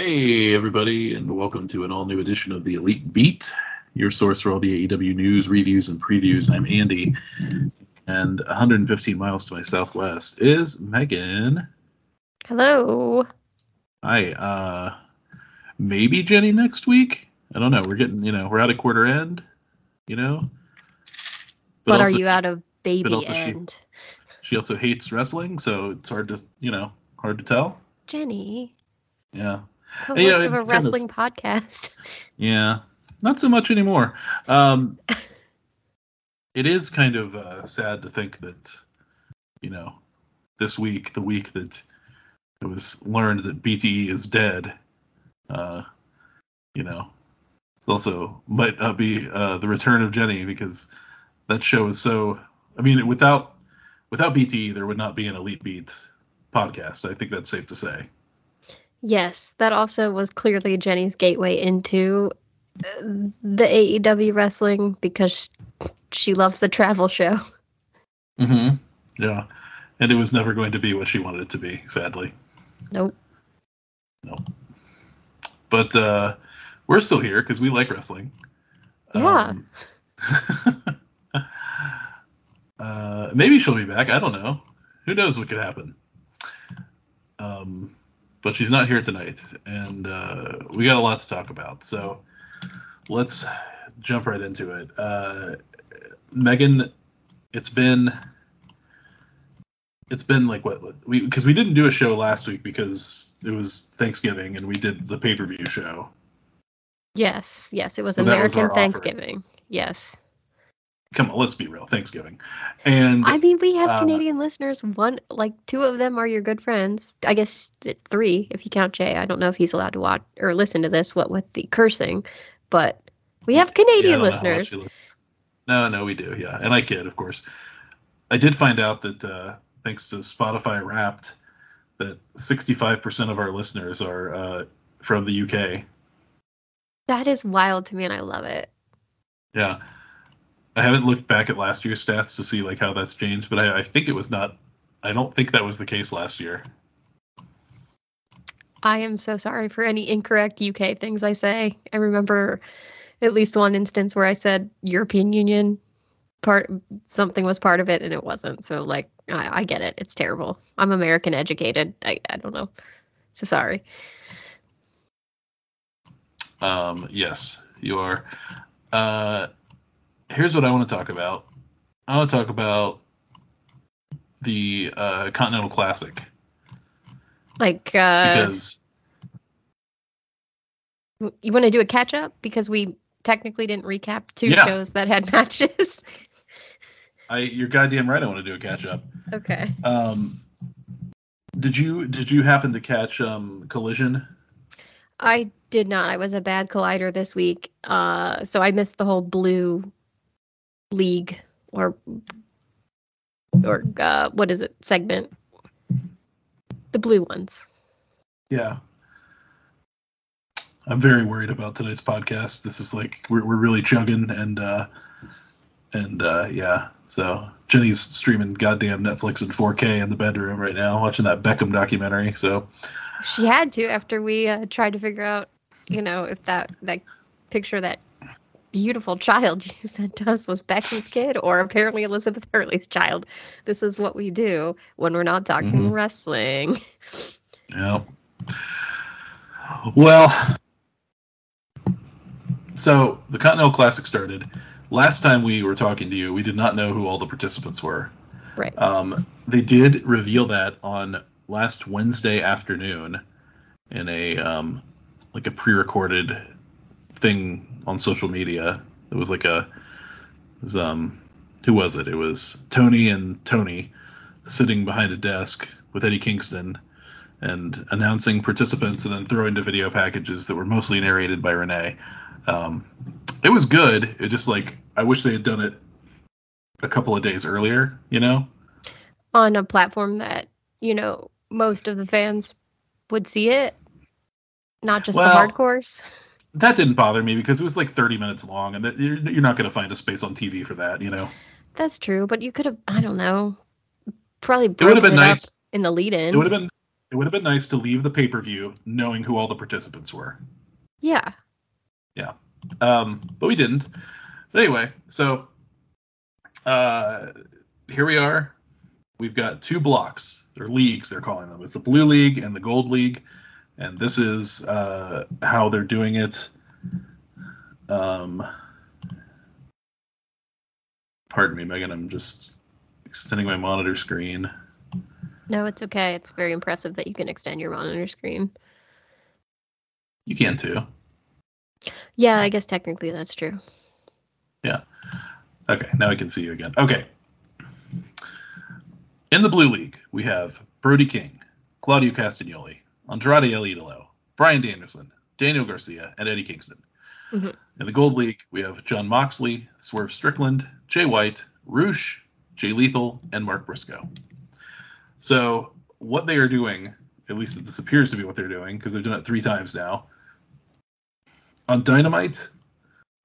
Hey, everybody, and welcome to an all new edition of the Elite Beat, your source for all the AEW news, reviews, and previews. I'm Andy, and 115 miles to my southwest is Megan. Hello. Hi. Uh, maybe Jenny next week. I don't know. We're getting, you know, we're out of quarter end, you know. But, are you she- out of baby also she- end? She also hates wrestling, so it's hard to, you know, hard to tell. Jenny, Yeah. Host Yeah, of it a kind of- wrestling podcast. Yeah, not so much anymore. Um, it is kind of uh, sad to think that, you know, this week, the week that it was learned that BTE is dead, uh, you know, it's also might not be uh, the return of Jenny because that show is so. I mean, without without BTE, there would not be an Elite Beat podcast. I think that's safe to say. Yes, that also was clearly Jenny's gateway into uh, the AEW wrestling because she loves the travel show. Mm-hmm. Yeah, and it was never going to be what she wanted it to be. Sadly. Nope. Nope. but uh, we're still here because we like wrestling. Yeah. Um, uh, maybe she'll be back. I don't know. Who knows what could happen? Um, but she's not here tonight, and uh, we got a lot to talk about. So let's jump right into it. Uh, Megan, it's been it's been like what we because we didn't do a show last week because it was Thanksgiving and we did the pay per view show. Yes, yes, it was So that was American offer. Thanksgiving. Yes. Come on, let's be real, Thanksgiving, and I mean, we have uh, Canadian listeners. One, like, two of them are your good friends. I guess three, if you count Jay. I don't know if he's allowed to watch or listen to this. What with the cursing, but we have Canadian don't know how much listeners. No, no, we do, yeah, and I kid, of course. I did find out that uh, thanks to Spotify Wrapped, that sixty-five percent of our listeners are uh, from the UK. That is wild to me, and I love it. Yeah, I haven't looked back at last year's stats to see like how that's changed, but I, I think it was not. I don't think that was the case last year. I am so sorry for any incorrect UK things I say. I remember at least one instance where I said European Union part something was part of it and it wasn't. So like I, I get it. It's terrible. I'm American educated. I, I don't know. So sorry. Um, yes, you are. Uh, here's what I want to talk about. I want to talk about the uh, Continental Classic Like uh because you want to do a catch up because we technically didn't recap two Yeah. shows that had matches. I you're goddamn right. I want to do a catch up. okay. Um, did you did you happen to catch um, Collision? I did not. I was a bad collider this week. Uh so I missed the whole blue league or or uh what is it segment? The blue ones. Yeah. I'm very worried about today's podcast. This is like we're we're really chugging and uh and uh yeah. So Jenny's streaming goddamn Netflix in 4K in the bedroom right now, watching that Beckham documentary. So She had to after we uh, tried to figure out, you know, if that that picture that beautiful child you sent us was Beckham's kid or apparently Elizabeth Hurley's child. This is what we do when we're not talking Mhm. wrestling. Yeah. Well, so the Continental Classic started. Last time we were talking to you, we did not know who all the participants were. Right. Um, they did reveal that on last Wednesday afternoon in a um, like a pre-recorded thing on social media. It was like a was, um who was it? It was Tony and Tony sitting behind a desk with Eddie Kingston and announcing participants and then throwing to video packages that were mostly narrated by Renee. Um, it was good. It just like I wish they had done it a couple of days earlier. You know? On a platform that, you know, most of the fans would see it, not just Well- the hardcores. That didn't bother me because it was like 30 minutes long, and that, you're, you're not going to find a space on TV for that. You know? That's true, but you could have, I don't know, probably It would have been it nice. in the lead in. It would have been it would have been nice to leave the pay per view knowing who all the participants were. Yeah. Yeah. Um, but we didn't. But anyway, so uh, here we are. We've got two blocks, or leagues, they're calling them. It's the Blue League and the Gold League. And this is uh, how they're doing it. Um, pardon me, Megan. I'm just extending my monitor screen. No, it's okay. It's very impressive that you can extend your monitor screen. You can too. Yeah, I guess technically that's true. Yeah. Okay, now I can see you again. Okay. In the Blue League, we have Brody King, Claudio Castagnoli, Andrade El Idolo, Bryan Danielson, Daniel Garcia, and Eddie Kingston. Mhm. In the Gold League, we have Jon Moxley, Swerve Strickland, Jay White, Rush, Jay Lethal, and Mark Briscoe. So, what they are doing, at least this appears to be what they're doing, because they've done it three times now. On Dynamite,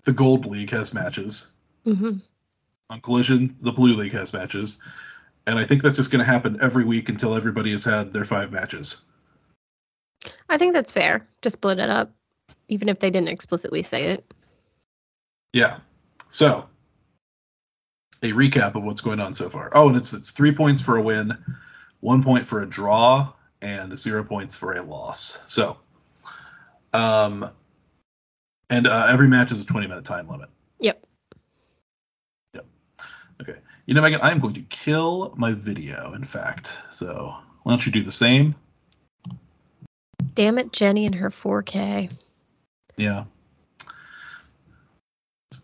the Gold League has matches. hmm On Collision, the Blue League has matches. And I think that's just going to happen every week until everybody has had their five matches. I think that's fair to split it up, even if they didn't explicitly say it. Yeah. So, a recap of what's going on so far. Oh, and it's it's three points for a win, one point for a draw, and zero points for a loss. So, um, and uh, every match is a twenty minute time limit. Yep. Yep. Okay. You know, Megan, I'm going to kill my video. In fact, so why don't you do the same? Damn it, Jenny and her 4K. Yeah.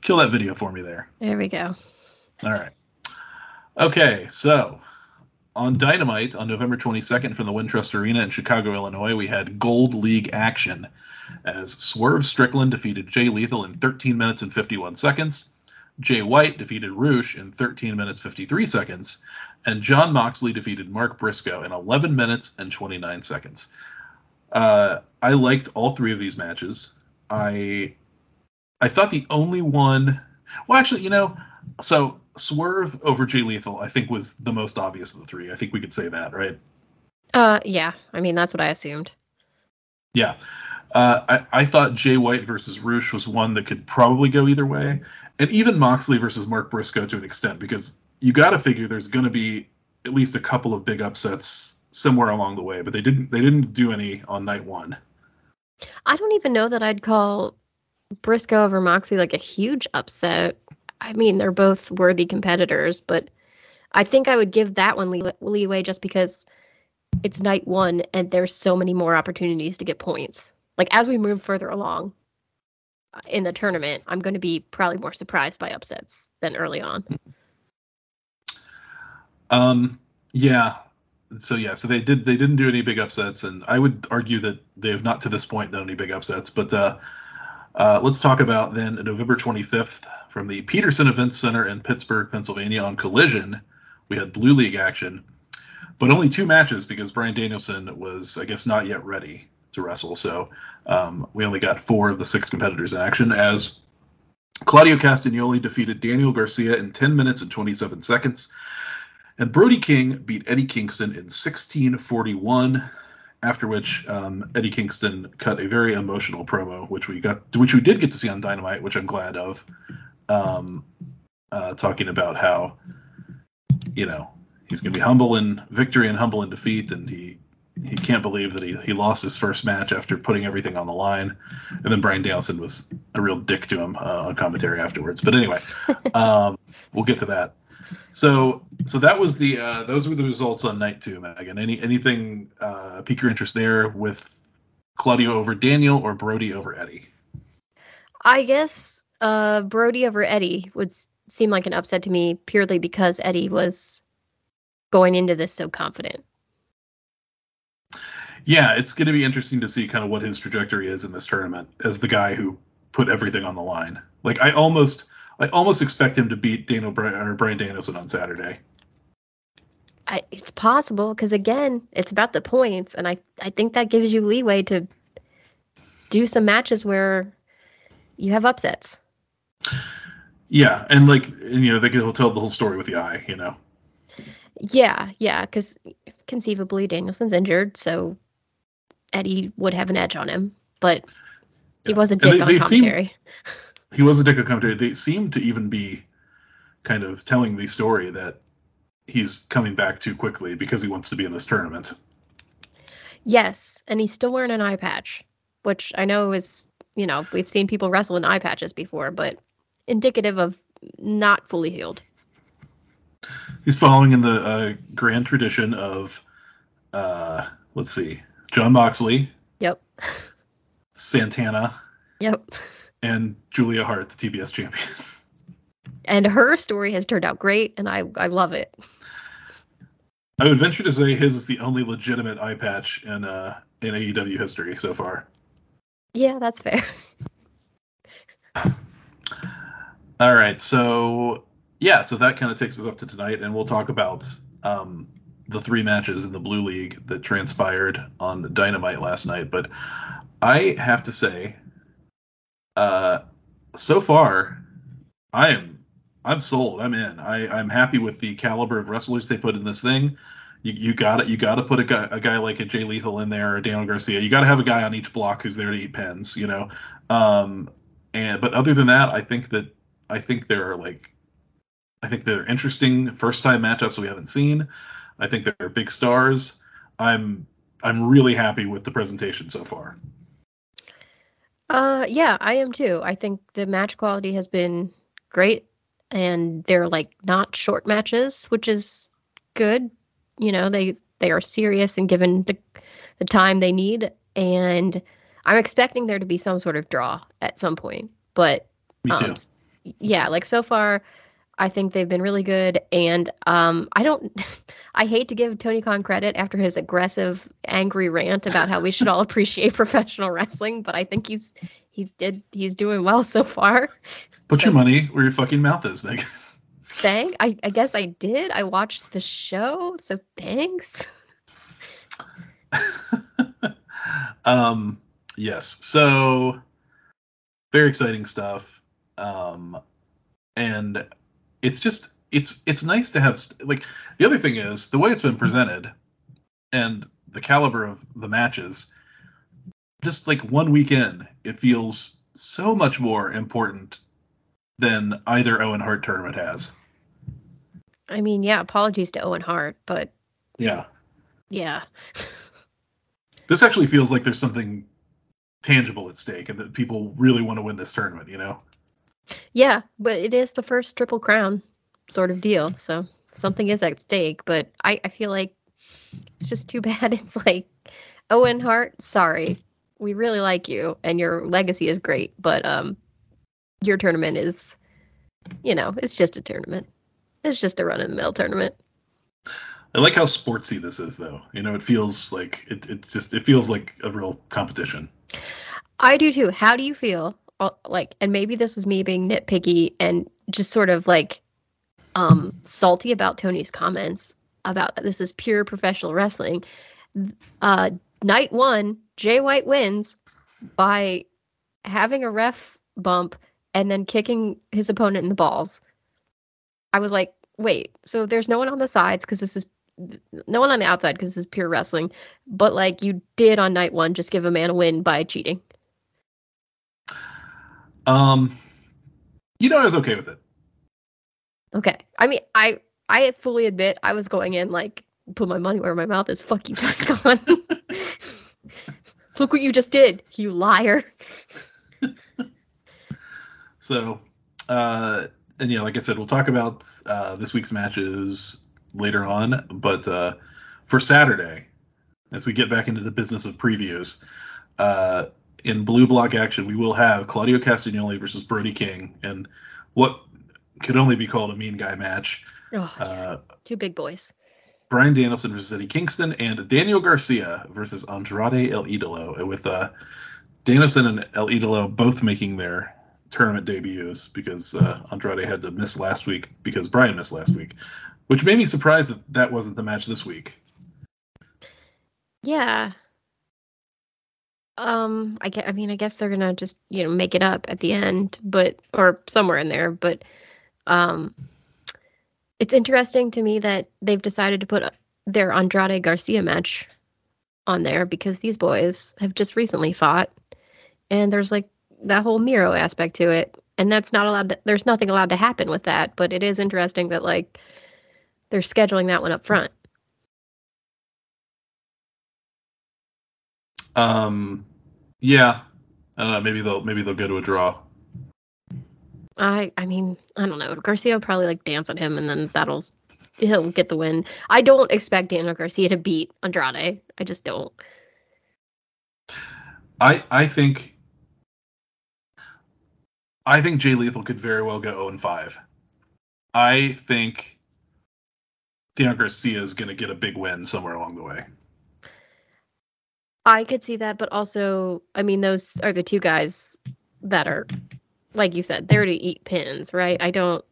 Kill that video for me there. There we go. All right. Okay, so on Dynamite on November 22nd from the Wintrust Arena in Chicago, Illinois, we had Gold League action as Swerve Strickland defeated Jay Lethal in 13 minutes and 51 seconds. Jay White defeated Rush in 13 minutes 53 seconds, and Jon Moxley defeated Mark Briscoe in 11 minutes and 29 seconds. Uh, I liked all three of these matches. I I thought the only one, well, actually, you know, so Swerve over Jay Lethal, I think, was the most obvious of the three. I think we could say that, right? Uh, yeah. I mean, that's what I assumed. Yeah. Uh, I, I thought Jay White versus Rush was one that could probably go either way. And even Moxley versus Mark Briscoe to an extent, because you got to figure there's going to be at least a couple of big upsets somewhere along the way, but they didn't they didn't do any on night one. I don't even know that I'd call Briscoe over Moxley like a huge upset. I mean, they're both worthy competitors, but I think I would give that one lee- leeway just because it's night one and there's so many more opportunities to get points. Like as we move further along in the tournament, I'm going to be probably more surprised by upsets than early on. Um, yeah. So yeah, so they did they didn't do any big upsets, and I would argue that they have not to this point done any big upsets. But uh, uh, let's talk about then November 25th from the Petersen Event Center in Pittsburgh, Pennsylvania on Collision. We had Blue League action, but only two matches because Bryan Danielson was, I guess, not yet ready to wrestle. So um, we only got four of the six competitors in action as Claudio Castagnoli defeated Daniel Garcia in 10 minutes and 27 seconds. And Brody King beat Eddie Kingston in 1641. After which, um, Eddie Kingston cut a very emotional promo, which we got, which we did get to see on Dynamite, which I'm glad of. Um, uh, talking about how, you know, he's going to be humble in victory and humble in defeat, and he he can't believe that he, he lost his first match after putting everything on the line. And then Bryan Danielson was a real dick to him uh, on commentary afterwards. But anyway, um, we'll get to that. So so that was the uh, those were the results on night two, Megan. Any anything uh, pique your interest there with Claudio over Daniel or Brody over Eddie? I guess uh, Brody over Eddie would seem like an upset to me purely because Eddie was going into this so confident. Yeah, it's going to be interesting to see kind of what his trajectory is in this tournament as the guy who put everything on the line. Like I almost I almost expect him to beat Daniel Bryan or Bryan Danielson on Saturday. I, it's possible because again, it's about the points, and I I think that gives you leeway to do some matches where you have upsets. Yeah, and like and, you know they could tell the whole story with the eye. You know. Yeah, yeah, because conceivably Danielson's injured, so Eddie would have an edge on him, but he Yeah. was a dick they- on they seem- commentary. he was a dick of commentary. They seem to even be kind of telling the story that he's coming back too quickly because he wants to be in this tournament. Yes, and he's still wearing an eye patch, which I know is, you know, we've seen people wrestle in eye patches before, but indicative of not fully healed. He's following in the uh, grand tradition of, uh, let's see, Jon Moxley, Yep. Santana, Yep. And Julia Hart, the TBS champion. And her story has turned out great, and I I love it. I would venture to say his is the only legitimate eye patch in uh, in AEW history so far. Yeah, that's fair. All right, so yeah, so that kind of takes us up to tonight, and we'll talk about um, the three matches in the Blue League that transpired on Dynamite last night. But I have to say, uh, so far, I am I'm sold. I'm in. I I'm happy with the caliber of wrestlers they put in this thing. You, you got it. You got to put a guy, a guy like a Jay Lethal in there or Daniel Garcia. You got to have a guy on each block who's there to eat pens. You know. Um, and but other than that, I think that I think there are like, I think they're interesting first time matchups we haven't seen. I think they're big stars. I'm I'm really happy with the presentation so far. Uh, yeah, I am too. I think the match quality has been great, and they're like not short matches, which is good. You know, they they are serious and given the the time they need, and I'm expecting there to be some sort of draw at some point. But Me too. um, yeah, like so far, I think they've been really good, and um, I don't. I hate to give Tony Khan credit after his aggressive, angry rant about how we should all appreciate professional wrestling, but I think he's he did he's doing well so far. Put your money where your fucking mouth is, Meg. Thank I, I guess I did. I watched the show, so thanks. um, yes. So very exciting stuff. Um, and it's just it's it's nice to have like the other thing is the way it's been presented and the caliber of the matches. Just like one weekend, it feels so much more important than either Owen Hart tournament has. I mean, yeah, apologies to Owen Hart, but Yeah. yeah. This actually feels like there's something tangible at stake and that people really want to win this tournament, you know? Yeah, but it is the first triple crown sort of deal. So something is at stake, but I, I feel like it's just too bad. It's like, Owen Hart, sorry. We really like you and your legacy is great, but um your tournament is you know, it's just a tournament. It's just a run of the mill tournament. I like how sportsy this is, though. You know, it feels like it. It just it feels like a real competition. I do too. How do you feel? Like, and maybe this was me being nitpicky and just sort of like um salty about Tony's comments about this is pure professional wrestling. Uh night one, Jay White wins by having a ref bump and then kicking his opponent in the balls. I was like, wait, so there's no one on the sides because this is no one on the outside because this is pure wrestling, but like you did on night one, just give a man a win by cheating. Um, you know, I was okay with it. Okay. I mean, I I fully admit I was going in like put my money where my mouth is. Fuck you, Tony Look what you just did, you liar. So, uh, and yeah, like I said, we'll talk about uh, this week's matches later on. But uh, for Saturday, as we get back into the business of previews, uh, in blue block action, we will have Claudio Castagnoli versus Brody King, and what could only be called a mean guy match. Oh, yeah. Uh, Two big boys. Bryan Danielson versus Eddie Kingston, and Daniel Garcia versus Andrade El Idolo, with uh, Danielson and El Idolo both making their tournament debuts because uh, Andrade had to miss last week because Bryan missed last week, which made me surprised that that wasn't the match this week. Yeah. Um, I get, I mean, I guess they're gonna just, you know, make it up at the end, but or somewhere in there, but um It's interesting to me that they've decided to put their Andrade Garcia match on there because these boys have just recently fought, and there's like that whole Miro aspect to it, and that's not allowed. To, there's nothing allowed to happen with that, but it is interesting that like they're scheduling that one up front. Um, yeah, I don't know. Maybe they'll maybe they'll go to a draw. I I mean I don't know. Garcia will probably like dance at him, and then that'll he'll get the win. I don't expect Daniel Garcia to beat Andrade. I just don't. I I think I think Jay Lethal could very well go 0 and 5. I think Daniel Garcia is going to get a big win somewhere along the way. I could see that, but also, I mean, those are the two guys that are, like you said, they're to eat pins, right? I don't,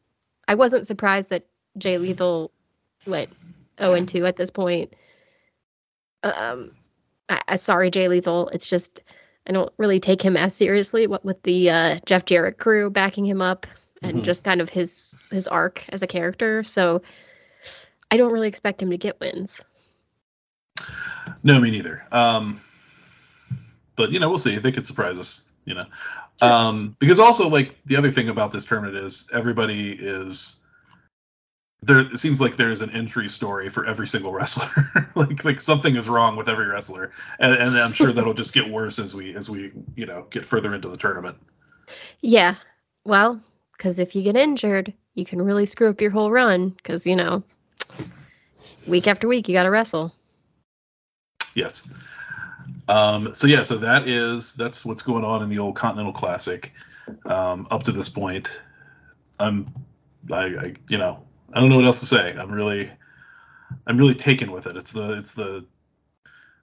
I wasn't surprised that Jay Lethal went 0 and 2 at this point. Um, I, I sorry, Jay Lethal. It's just I don't really take him as seriously. What with the uh, Jeff Jarrett crew backing him up and mm-hmm. just kind of his his arc as a character. So I don't really expect him to get wins. No, me neither. Um, but you know, we'll see. They could surprise us. You know, sure. um, because also like the other thing about this tournament is everybody is there it seems like there's an entry story for every single wrestler like like something is wrong with every wrestler and, and i'm sure that'll just get worse as we as we you know get further into the tournament yeah well because if you get injured you can really screw up your whole run because you know week after week you got to wrestle yes um so yeah so that is that's what's going on in the old continental classic um up to this point i'm I, I you know I don't know what else to say. I'm really, I'm really taken with it. It's the, it's the,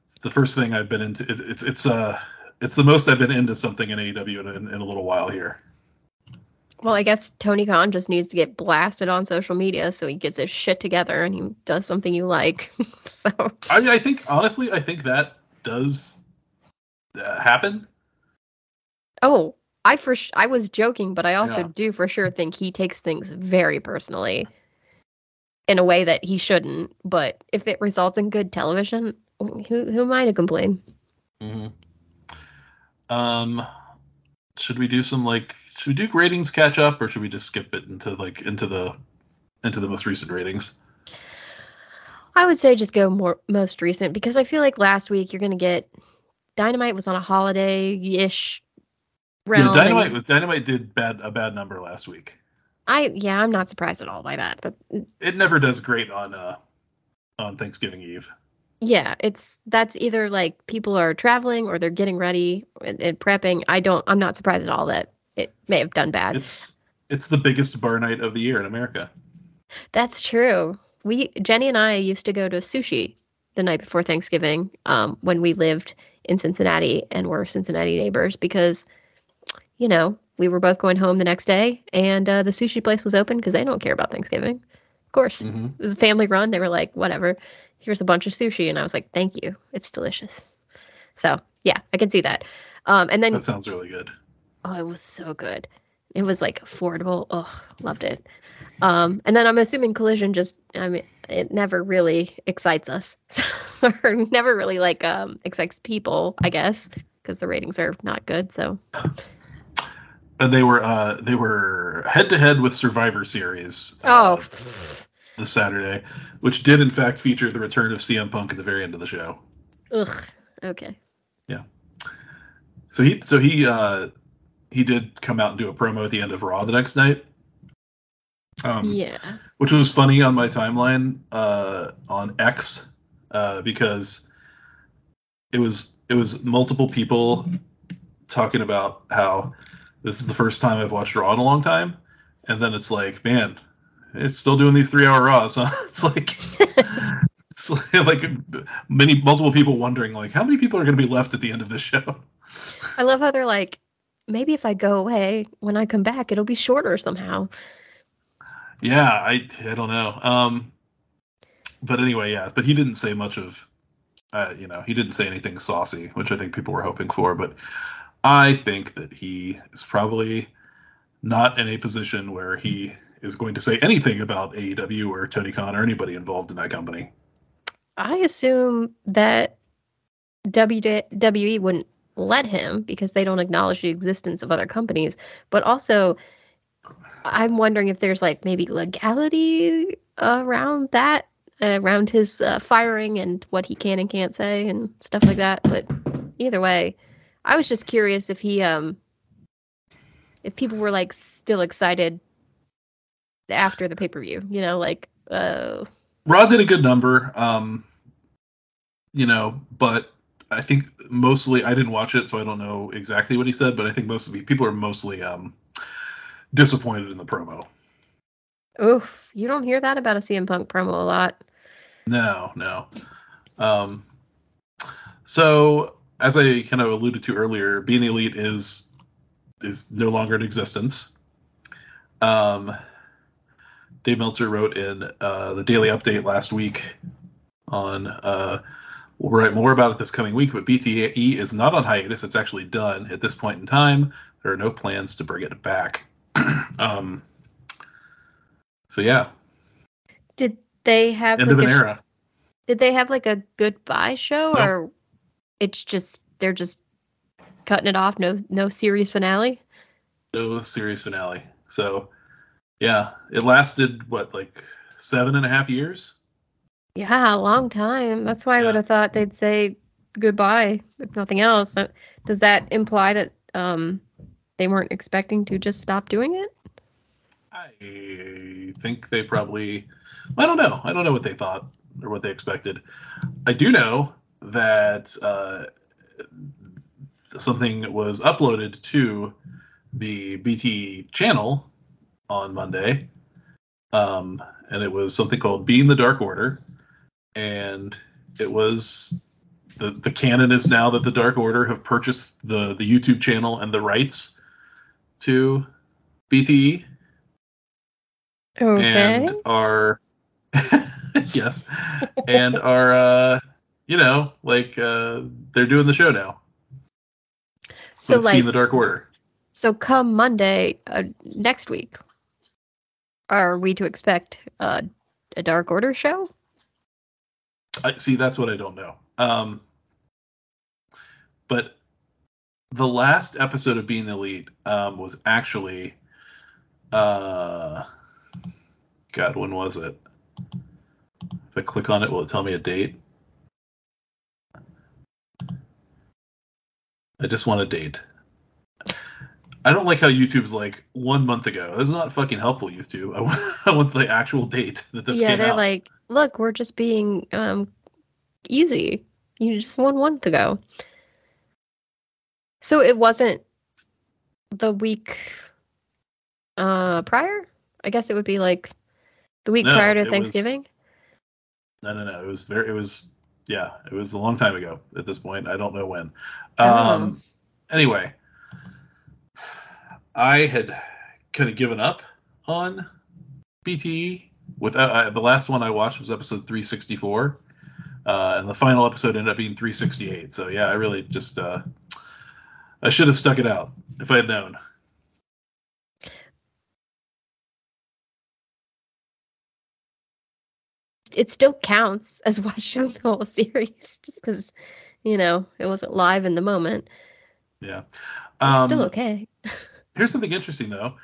it's the first thing I've been into. It, it's, it's, uh, it's the most I've been into something in AEW in, in, in a little while here. Well, I guess Tony Khan just needs to get blasted on social media so he gets his shit together and he does something you like. so I, I think honestly, I think that does uh, happen. Oh, I for sh- I was joking, but I also yeah. do for sure think he takes things very personally in a way that he shouldn't. But if it results in good television, who who am I to complain? Mm-hmm. Um, should we do some like should we do ratings catch up or should we just skip it into like into the into the most recent ratings? I would say just go more most recent because I feel like last week you're gonna get Dynamite was on a holiday ish realm. Yeah, Dynamite was Dynamite did bad a bad number last week. I yeah, I'm not surprised at all by that. But it never does great on uh on Thanksgiving Eve. Yeah, it's that's either like people are traveling or they're getting ready and, and prepping. I don't. I'm not surprised at all that it may have done bad. It's it's the biggest bar night of the year in America. That's true. We Jenny and I used to go to sushi the night before Thanksgiving um, when we lived in Cincinnati and were Cincinnati neighbors because, you know, we were both going home the next day, and uh, the sushi place was open because they don't care about Thanksgiving. Of course, mm-hmm. it was a family run. They were like, whatever, here's a bunch of sushi, and I was like, thank you, it's delicious. So yeah, I can see that. Um, and then that sounds really good. Oh, it was so good. It was like affordable. Oh, loved it. Um, and then I'm assuming Collision just, I mean, it never really excites us, or never really like um, excites people, I guess, because the ratings are not good. So and they were uh, they were head to head with Survivor Series. Uh, oh, the Saturday, which did in fact feature the return of CM Punk at the very end of the show. Ugh. Okay. Yeah. So he so he uh he did come out and do a promo at the end of Raw the next night. Um, yeah. Which was funny on my timeline uh, on X uh, because it was it was multiple people talking about how this is the first time I've watched Raw in a long time, and then it's like, man, it's still doing these three hour Raws. Huh? It's like it's like many multiple people wondering like how many people are going to be left at the end of this show. I love how they're like, maybe if I go away, when I come back, it'll be shorter somehow. Yeah, I I don't know. Um, but anyway, yeah. But he didn't say much of, uh, you know, he didn't say anything saucy, which I think people were hoping for. But I think that he is probably not in a position where he is going to say anything about AEW or Tony Khan or anybody involved in that company. I assume that WWE wouldn't let him because they don't acknowledge the existence of other companies. But also, I'm wondering if there's like maybe legality around that, uh, around his uh, firing and what he can and can't say and stuff like that. But either way, I was just curious if he, um, if people were like still excited after the pay per view, you know, like, uh, Raw did a good number, um, you know, but I think mostly I didn't watch it, so I don't know exactly what he said, but I think most of the people are mostly um, disappointed in the promo. oof, you don't hear that about a CM Punk promo a lot. No, no. Um, so as I kind of alluded to earlier, being the elite is is no longer in existence. Um, Dave Meltzer wrote in uh, the Daily Update last week on uh, we'll write more about it this coming week, but BTE is not on hiatus. It's actually done at this point in time. There are no plans to bring it back. um, so yeah, Did they have end of an a sh- era. Did they have like a goodbye show, No. or it's just they're just cutting it off? No, no series finale. no series finale. So, yeah, it lasted what like seven and a half years. Yeah, a long time. That's why I Yeah. would have thought they'd say goodbye, if nothing else. Does that imply that um they weren't expecting to just stop doing it? I think they probably. I don't know. I don't know what they thought or what they expected. I do know that uh, something was uploaded to the BT channel on Monday, um, and it was something called "Being the Dark Order," and it was the the canon is now that the Dark Order have purchased the the YouTube channel and the rights to BTE Okay. and are yes and are uh you know like uh they're doing the show now so like the dark order so come Monday uh, next week, are we to expect uh, a Dark Order show? I see that's what i don't know. Um but the last episode of being the elite um was actually uh god when was it? If i click on it will it tell me a date? I just want a date. I don't like how youtube's like one month ago. This is not fucking helpful youtube. I want, I want the actual date that this yeah, came they're out. like, look, we're just being um easy. You just won one month ago. So it wasn't the week uh prior? I guess it would be like the week No, prior to was- Thanksgiving. No, no, no. It was very. It was yeah. It was a long time ago. At this point, I don't know when. Oh. Um. Anyway, I had kind of given up on BTE. With uh, uh, the last one I watched was episode 364, uh, and the final episode ended up being 368. So yeah, I really just uh, I should have stuck it out if I had known. It still counts as watching the whole series just because, you know, it wasn't live in the moment. Yeah. It's Um, still okay. Here's something interesting though.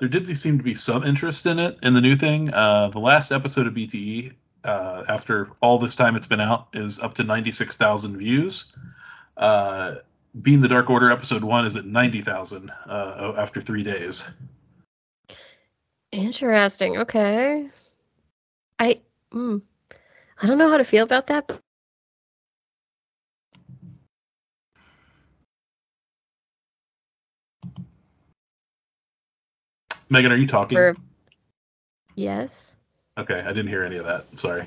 There did seem to be some interest in it in the new thing. Uh, the last episode of BTE, uh, after all this time it's been out, is up to 96,000 views. Uh, Being the Dark Order episode one is at 90,000 uh, after three days. Interesting. Okay. I mm, I don't know how to feel about that. Megan, are you talking? For yes. Okay, I didn't hear any of that. Sorry.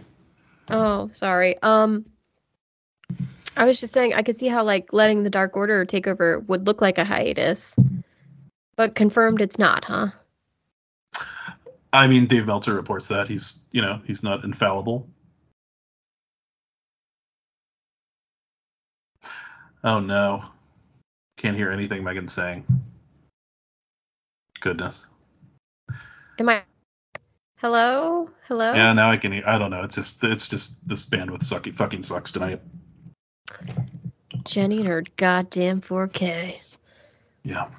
Oh, sorry. Um, I was just saying I could see how like letting the Dark Order take over would look like a hiatus, but confirmed it's not, huh? I mean, Dave Meltzer reports that he's, you know, he's not infallible. Oh no, can't hear anything Megan's saying. Goodness. Am I Hello? Hello? Yeah, now I can. hear- I don't know. It's just it's just this bandwidth sucky fucking sucks tonight. Jenny and her goddamn 4K. Yeah.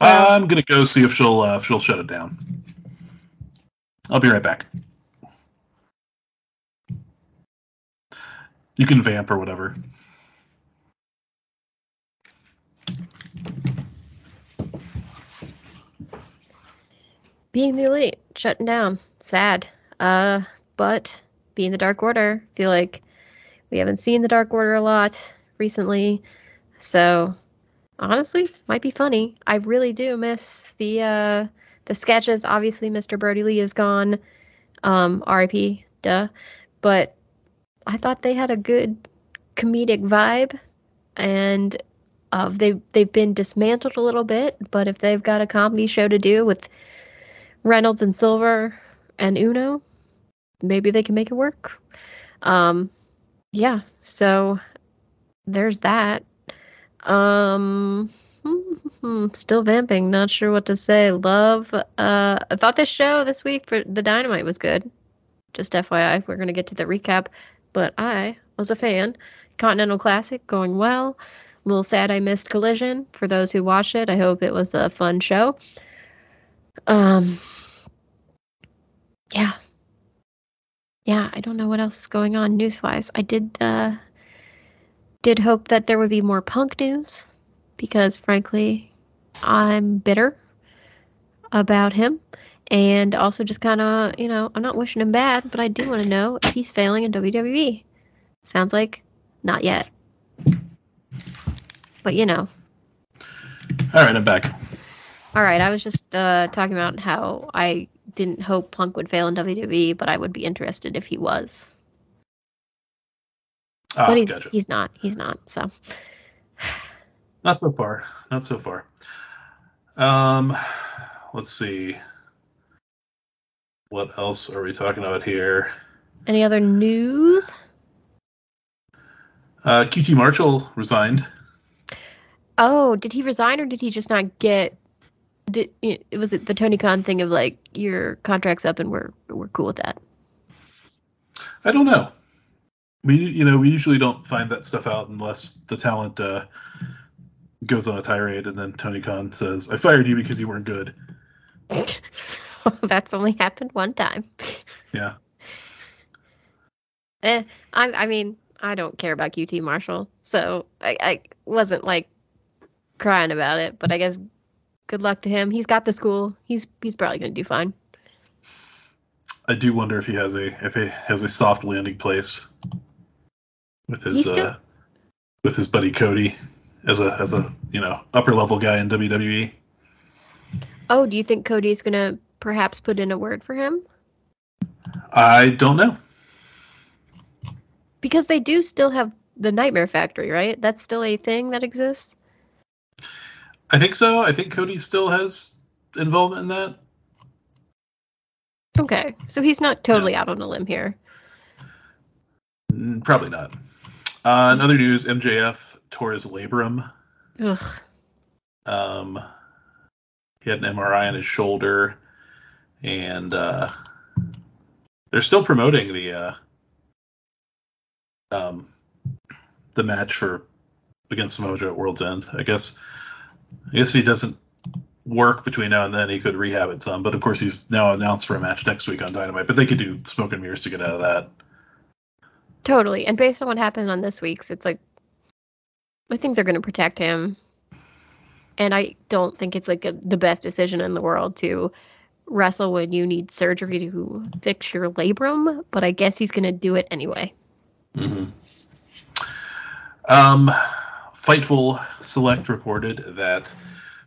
Well- I'm gonna go see if she'll uh, if she'll shut it down. I'll be right back. You can vamp or whatever. Being the elite, shutting down. Sad. Uh, but being the Dark Order, feel like we haven't seen the Dark Order a lot recently. So honestly, might be funny. I really do miss the uh the sketches. Obviously Mr. Brodie Lee is gone. Um, RIP, duh. But I thought they had a good comedic vibe and uh, they've they've been dismantled a little bit, but if they've got a comedy show to do with Reynolds and Silver and Uno, maybe they can make it work. Um, yeah, so there's that. Um, still vamping, not sure what to say. Love. Uh, I thought this show this week for the Dynamite was good. Just FYI, we're gonna get to the recap, but I was a fan. Continental Classic going well. A little sad I missed Collision. For those who watched it, I hope it was a fun show. Um, yeah, yeah. I don't know what else is going on news wise. I did uh, did hope that there would be more punk news because, frankly, I'm bitter about him. And also, just kind of, you know, I'm not wishing him bad, but I do want to know if he's failing in WWE. Sounds like not yet. But you know, All right, I'm back. All right. I was just uh, talking about how I didn't hope Punk would fail in WWE, but I would be interested if he was. Ah, but he's, gotcha. he's not. He's not. So Not so far. Not so far. Um, let's see. What else are we talking about here? any other news? Uh, QT Marshall resigned. Oh, did he resign or did he just not get? Did it was it the Tony Khan thing of like your contract's up and we're we're cool with that? I don't know. We you know we usually don't find that stuff out unless the talent uh, goes on a tirade and then Tony Khan says, "I fired you because you weren't good." That's only happened one time. Yeah. Eh, I I mean I don't care about QT Marshall, so I, I wasn't like crying about it. But I guess good luck to him. He's got the school. He's he's probably gonna do fine. I do wonder if he has a if he has a soft landing place with his still- uh, with his buddy Cody as a as a you know upper level guy in. WWE. Oh, do you think Cody's gonna perhaps put in a word for him? I don't know. Because they do still have the Nightmare Factory, right? That's still a thing that exists. I think so. I think Cody still has involvement in that. Okay, so he's not totally out on a limb here. Mm, Probably not. Uh, in other news, MJF tore his labrum. Ugh. Um, he had an MRI on his shoulder, and uh, they're still promoting the uh, um, the match for against Samoa at World's End. I guess. I guess if he doesn't work between now and then, he could rehab it some. But of course, he's now announced for a match next week on Dynamite. But they could do smoke and mirrors to get out of that. Totally. And based on what happened on this week's, it's like I think they're going to protect him. And I don't think it's like a, the best decision in the world to wrestle when you need surgery to fix your labrum, but I guess he's going to do it anyway. Mm-hmm. Um, Fightful Select reported that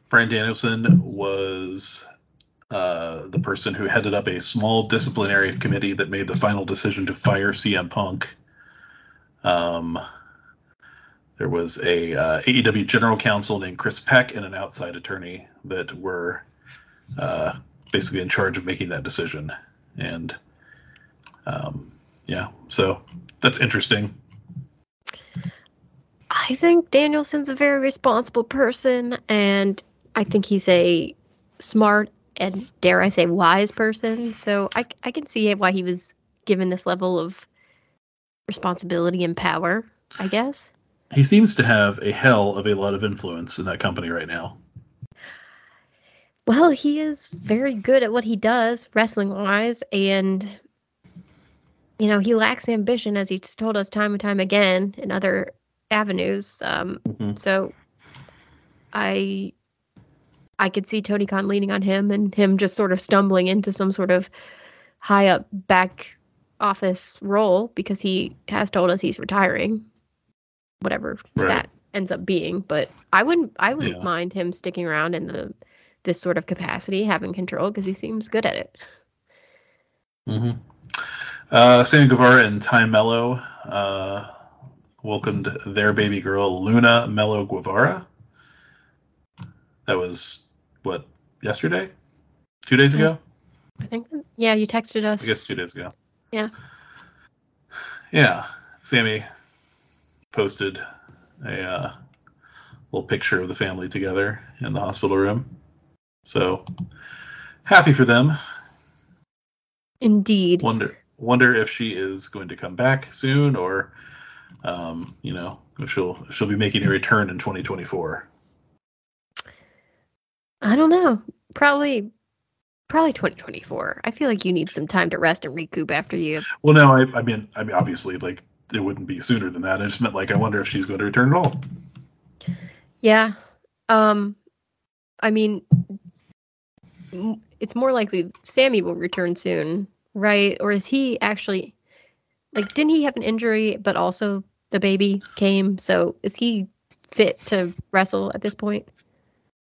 Bryan Danielson was uh, the person who headed up a small disciplinary committee that made the final decision to fire CM Punk. Um, there was a uh, AEW general counsel named Chris Peck and an outside attorney that were uh, basically in charge of making that decision. And um, yeah, so that's interesting. I think Danielson's a very responsible person, and I think he's a smart and dare I say wise person. So I I can see why he was given this level of responsibility and power. I guess he seems to have a hell of a lot of influence in that company right now. Well, he is very good at what he does, wrestling wise, and you know he lacks ambition, as he's told us time and time again in other avenues. Um, mm-hmm. So, I I could see Tony Khan leaning on him and him just sort of stumbling into some sort of high up back office role because he has told us he's retiring, whatever right. that ends up being. But I wouldn't I wouldn't yeah. mind him sticking around in the this sort of capacity, having control because he seems good at it. Mm-hmm. Uh, Sammy Guevara and Tay Melo uh, welcomed their baby girl Luna Melo Guevara. That was what yesterday, two days ago. I think yeah, you texted us. I guess two days ago. Yeah. Yeah, Sammy posted a uh, little picture of the family together in the hospital room. So happy for them. Indeed. Wonder wonder if she is going to come back soon, or um, you know, if she'll she'll be making a return in 2024. I don't know. Probably probably 2024. I feel like you need some time to rest and recoup after you. Well, no, I, I mean, I mean, obviously, like it wouldn't be sooner than that. I just meant like I wonder if she's going to return at all. Yeah. Um, I mean, it's more likely Sammy will return soon, right? Or is he actually like didn't he have an injury but also the baby came, so is he fit to wrestle at this point?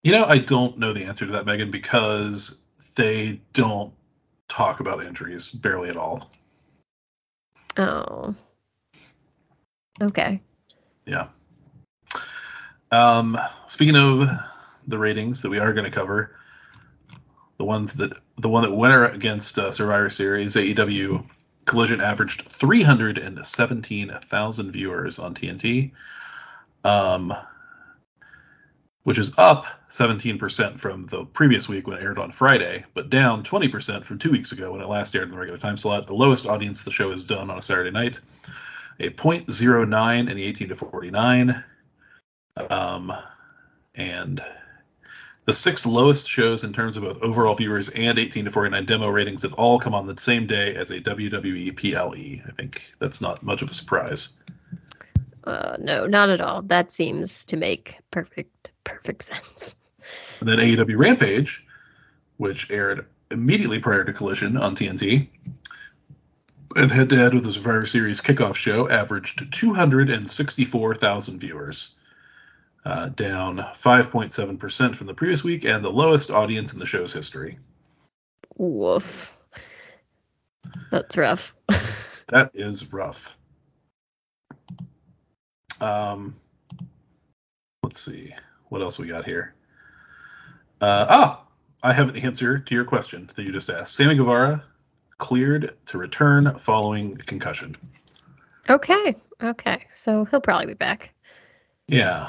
You know, I don't know the answer to that, Megan, because they don't talk about injuries barely at all. Oh. Okay. Yeah. Um, speaking of the ratings that we are going to cover, the ones that the one that went against uh, Survivor Series, AEW Collision averaged 317,000 viewers on TNT, um, which is up 17% from the previous week when it aired on Friday, but down 20% from two weeks ago when it last aired in the regular time slot. The lowest audience the show has done on a Saturday night, a 0.09 in the 18 to 49. Um, and the six lowest shows in terms of both overall viewers and 18 to 49 demo ratings have all come on the same day as a WWE PLE. I think that's not much of a surprise. Uh, no, not at all. That seems to make perfect perfect sense. And then AEW Rampage, which aired immediately prior to Collision on TNT, and head to head with the Survivor Series kickoff show, averaged 264,000 viewers uh, down 5.7% from the previous week and the lowest audience in the show's history. Woof. That's rough. that is rough. Um, let's see what else we got here. Uh, ah, I have an answer to your question that you just asked. Sammy Guevara cleared to return following concussion. Okay. Okay. So he'll probably be back. Yeah.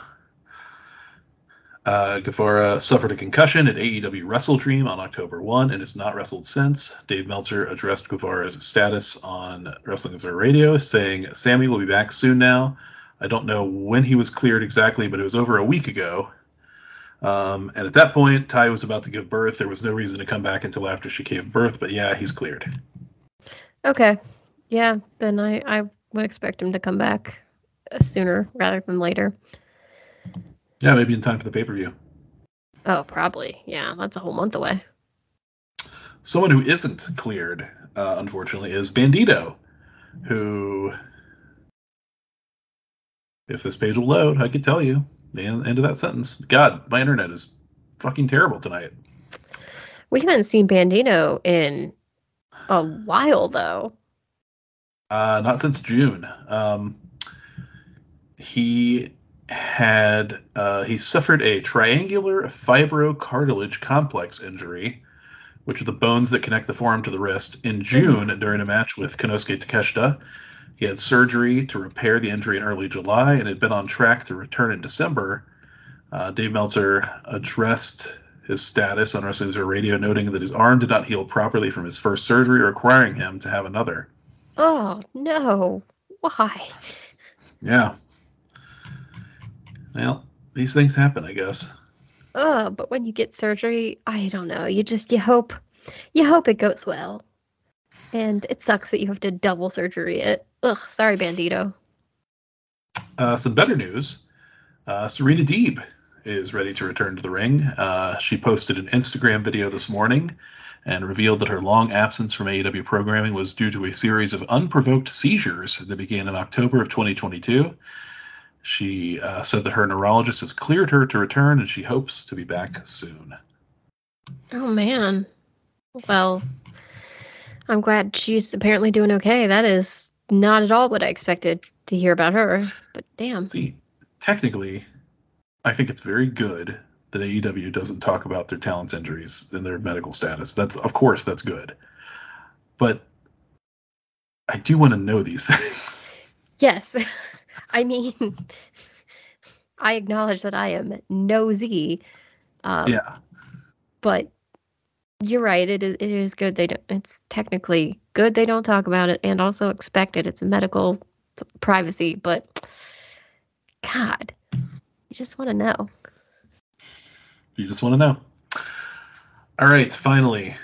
Uh, Guevara suffered a concussion at AEW WrestleDream on October 1 and has not wrestled since. Dave Meltzer addressed Guevara's status on Wrestling Observer Radio, saying, Sammy will be back soon now. I don't know when he was cleared exactly, but it was over a week ago. Um, and at that point, Ty was about to give birth. There was no reason to come back until after she gave birth, but yeah, he's cleared. Okay. Yeah, then I, I would expect him to come back sooner rather than later. Yeah, maybe in time for the pay per view. Oh, probably. Yeah, that's a whole month away. Someone who isn't cleared, uh, unfortunately, is Bandito, who, if this page will load, I could tell you the end of that sentence. God, my internet is fucking terrible tonight. We haven't seen Bandito in a while, though. Uh, not since June. Um, he had uh, he suffered a triangular fibrocartilage complex injury, which are the bones that connect the forearm to the wrist, in June mm-hmm. during a match with Konosuke Takeshita. He had surgery to repair the injury in early July and had been on track to return in December. Uh, Dave Meltzer addressed his status on Wrestling Observer Radio, noting that his arm did not heal properly from his first surgery, requiring him to have another. Oh no! Why? Yeah. Well, these things happen, I guess. Ugh, but when you get surgery, I don't know. You just you hope, you hope it goes well, and it sucks that you have to double surgery it. Ugh, sorry, Bandito. Uh, some better news. Uh, Serena Deeb is ready to return to the ring. Uh, she posted an Instagram video this morning and revealed that her long absence from AEW programming was due to a series of unprovoked seizures that began in October of 2022. She uh, said that her neurologist has cleared her to return and she hopes to be back soon. Oh man. Well, I'm glad she's apparently doing okay. That is not at all what I expected to hear about her. But damn. See, technically, I think it's very good that AEW doesn't talk about their talent injuries and their medical status. That's of course that's good. But I do want to know these things. Yes. I mean I acknowledge that I am nosy. Um, yeah. But you're right. It is, it is good. They don't. It's technically good they don't talk about it, and also expected. It's medical privacy, but God, you just want to know. You just want to know. All right, finally,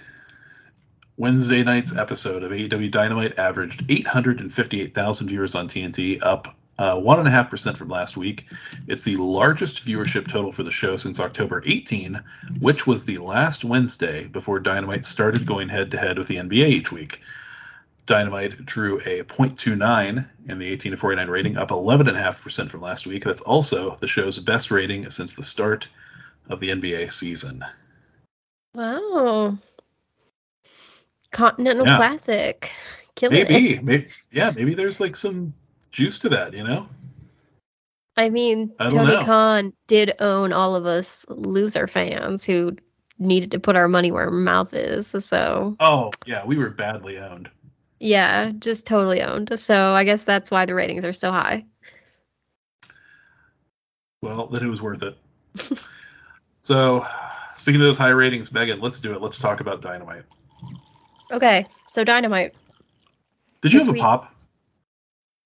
Wednesday night's episode of AEW Dynamite averaged 858,000 viewers on TNT, up uh, 1.5% from last week. It's the largest viewership total for the show since October 18, which was the last Wednesday before Dynamite started going head to head with the NBA each week. Dynamite drew a 0.29 in the 18 to 49 rating, up 11.5% from last week. That's also the show's best rating since the start of the NBA season. Wow. Continental Yeah. Classic. Killing Maybe, it. maybe, yeah, maybe there's like some juice to that, you know? I mean, I Tony know. Khan did own all of us loser fans who needed to put our money where our mouth is. So, Oh, yeah, we were badly owned. yeah, just totally owned. So, I guess that's why the ratings are so high. Well, then it was worth it. so, speaking of those high ratings, Megan, let's do it. Let's talk about Dynamite. Okay, so Dynamite. Did you have a week- pop?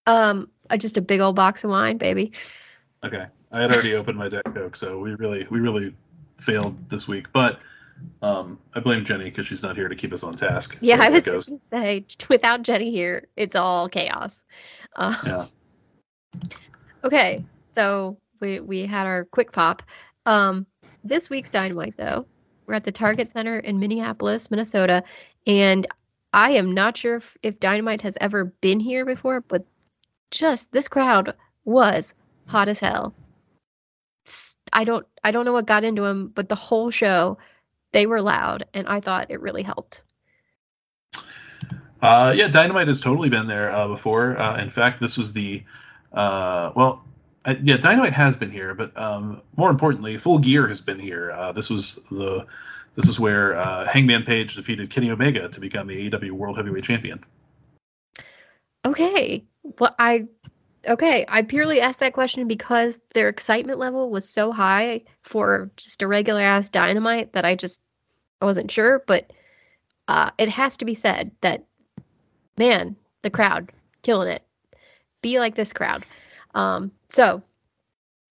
Um, uh, just a big old box of wine, baby. Okay, I had already opened my deck coke, so we really, we really failed this week. But um, I blame Jenny because she's not here to keep us on task. as Yeah, I was just gonna say, without Jenny here, it's all chaos. Uh, Yeah. Okay, so we we had our quick pop. Um, this week's Dynamite, though, we're at the Target Center in Minneapolis, Minnesota, and I am not sure if, if Dynamite has ever been here before, but just this crowd was hot as hell. I don't I don't know what got into them, but the whole show they were loud, and I thought it really helped. Uh, yeah, Dynamite has totally been there uh, before. Uh, in fact, this was the uh, well, uh, yeah, Dynamite has been here, but um, more importantly, Full Gear has been here. Uh, this was the this is where Hangman Page defeated Kenny Omega to become the AEW World Heavyweight Champion. Okay. Well, I okay. I purely asked that question because their excitement level was so high for just a regular ass dynamite that I just I wasn't sure. But uh, it has to be said that man, the crowd killing it. Be like this crowd. Um, so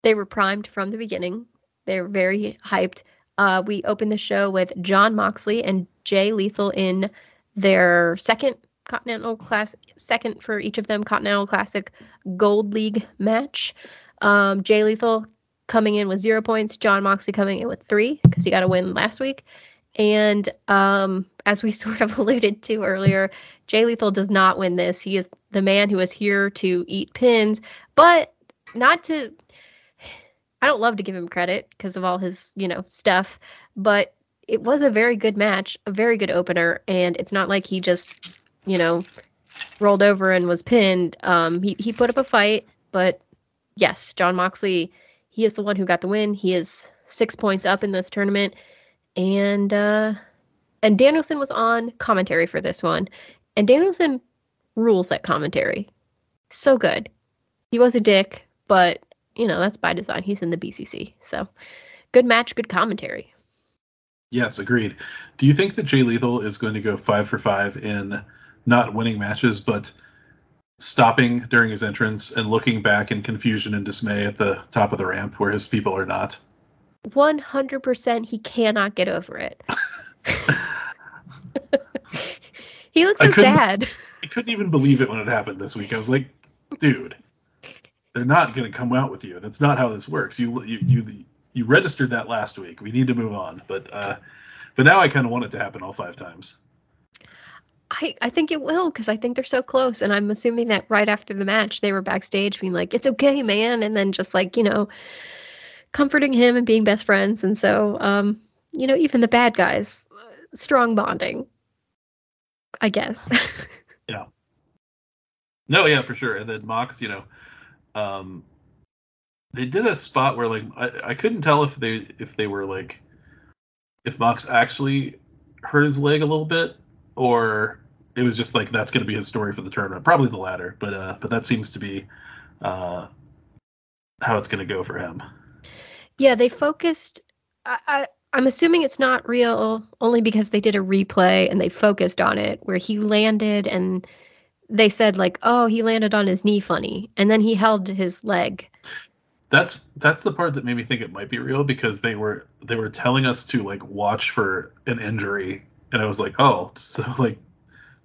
they were primed from the beginning. They were very hyped. Uh, we opened the show with Jon Moxley and Jay Lethal in their second Continental Class, second for each of them Continental Classic Gold League match. Um, Jay Lethal coming in with zero points, Jon Moxley coming in with three because he got a win last week. And um, as we sort of alluded to earlier, Jay Lethal does not win this. He is the man who is here to eat pins, but not to. I don't love to give him credit because of all his, you know, stuff, but it was a very good match, a very good opener, and it's not like he just, you know, rolled over and was pinned. Um, he he put up a fight, but yes, Jon Moxley, he is the one who got the win. He is six points up in this tournament, and uh, and Danielson was on commentary for this one, and Danielson rules at commentary, so good. He was a dick, but you know that's by design. He's in the BCC, so good match, good commentary. Yes, agreed. Do you think that Jay Lethal is going to go five for five in not winning matches, but stopping during his entrance and looking back in confusion and dismay at the top of the ramp where his people are not? 100% he cannot get over it. he looks so sad. I couldn't even believe it when it happened this week. I was like, dude, they're not going to come out with you. That's not how this works. You you you you registered that last week. We need to move on. But uh but now I kind of want it to happen all five times. I, I think it will because I think they're so close. And I'm assuming that right after the match, they were backstage being like, it's okay, man. And then just like, you know, comforting him and being best friends. And so, um, you know, even the bad guys, strong bonding, I guess. yeah. No, yeah, for sure. And then Mox, you know, um, they did a spot where like I, I couldn't tell if they if they were like if Mox actually hurt his leg a little bit or it was just like that's going to be his story for the tournament. Probably the latter, but uh, but that seems to be uh, how it's going to go for him. Yeah, they focused. I, I I'm assuming it's not real only because they did a replay and they focused on it where he landed and they said like, oh, he landed on his knee funny, and then he held his leg. That's that's the part that made me think it might be real because they were they were telling us to like watch for an injury and I was like, oh, so like,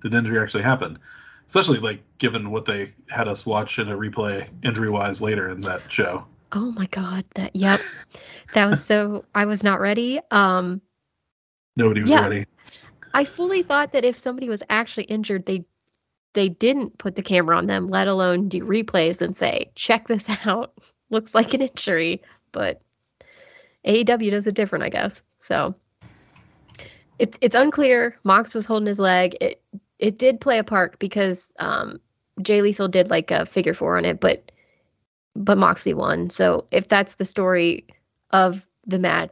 did injury actually happen? Especially like given what they had us watch in a replay injury wise later in that show. Oh my god, that yep, that was so. I was not ready. Um, nobody was yeah, ready. I fully thought that if somebody was actually injured, they they didn't put the camera on them, let alone do replays and say, check this out. Looks like an injury, but AEW does it different, I guess. So it's it's unclear. Mox was holding his leg. It it did play a part because um, Jay Lethal did like a figure four on it, but but Moxley won. So if that's the story of the match,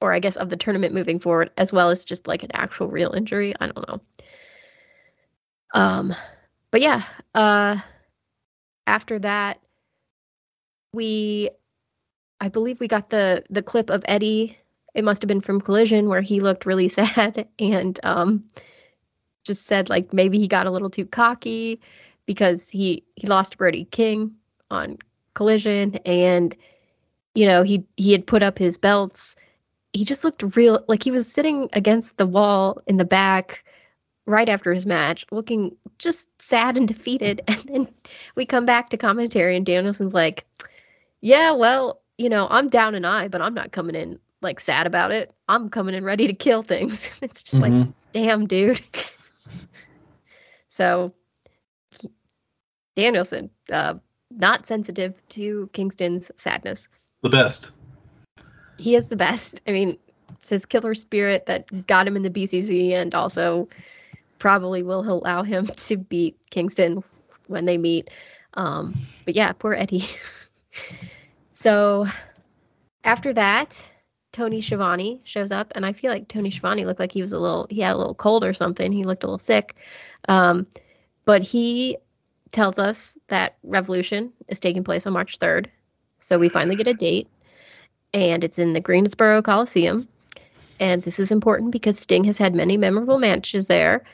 or I guess of the tournament moving forward, as well as just like an actual real injury, I don't know. Um, but yeah. Uh, after that, we, I believe we got the the clip of Eddie it must have been from Collision where he looked really sad and um, just said like maybe he got a little too cocky because he he lost Brody King on Collision and you know he he had put up his belts. He just looked real like he was sitting against the wall in the back right after his match, looking just sad and defeated. And then we come back to commentary, and Danielson's like, "Yeah, well, you know, I'm down an eye, but I'm not coming in like sad about it. I'm coming in ready to kill things. It's just mm-hmm. like, damn, dude. so Danielson, uh, not sensitive to Kingston's sadness. The best. He is the best. I mean, it's his killer spirit that got him in the BCC and also probably will allow him to beat Kingston when they meet. Um, but yeah, poor Eddie. so after that, Tony Schiavone shows up, and I feel like Tony Schiavone looked like he was a little, he had a little cold or something. He looked a little sick. Um, but he tells us that Revolution is taking place on March 3rd. So we finally get a date, and it's in the Greensboro Coliseum. And this is important because Sting has had many memorable matches there,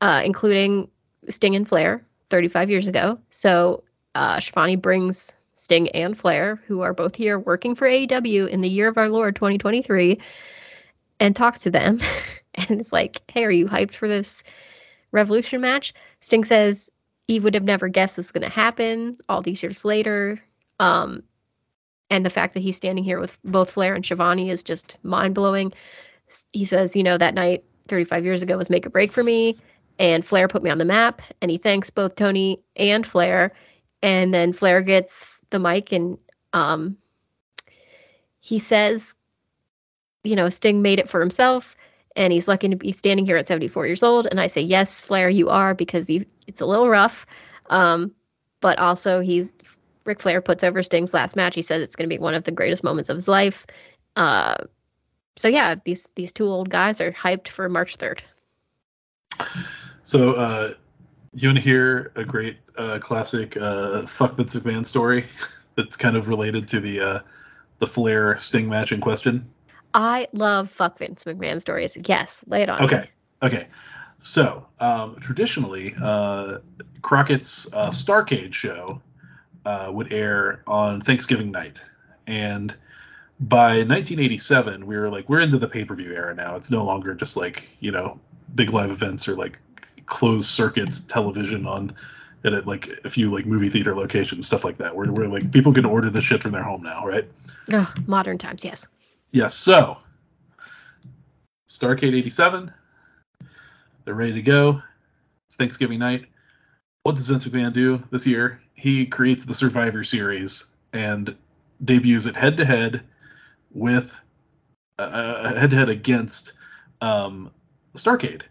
uh, including Sting and Flair 35 years ago. So uh, brings Sting and Flair, who are both here working for AEW in the year of our Lord 2023, and talks to them. and it's like, hey, are you hyped for this Revolution match? Sting says he would have never guessed this was going to happen all these years later. Um, and the fact that he's standing here with both Flair and Schiavone is just mind blowing. He says, you know, that night 35 years ago was make a break for me, and Flair put me on the map. And he thanks both Tony and Flair and then Flair gets the mic and um, he says, you know, Sting made it for himself and he's lucky to be standing here at 74 years old. And I say, yes, Flair, you are because you, it's a little rough. Um, but also, he's Ric Flair puts over Sting's last match. He says it's going to be one of the greatest moments of his life. Uh, so yeah, these these two old guys are hyped for March 3rd. So uh, you want to hear a great uh, classic uh, "fuck Vince McMahon" story that's kind of related to the uh, the Flair Sting match in question? I love fuck Vince McMahon stories. Yes, lay it on. Okay. Okay. So um, traditionally, uh, Crockett's uh, Starcade show uh, would air on Thanksgiving night, and by 1987, we were like, we're into the pay per view era now. It's no longer just like you know big live events or like closed circuits television on at a, like a few like movie theater locations, stuff like that. Where we're like people can order the shit from their home now, right? Ugh, modern times, yes. Yes. So, Starcade 87. They're ready to go. It's Thanksgiving night. What does Vince McMahon do this year? He creates the Survivor Series and debuts it head to head with uh, head to head against um, Starcade,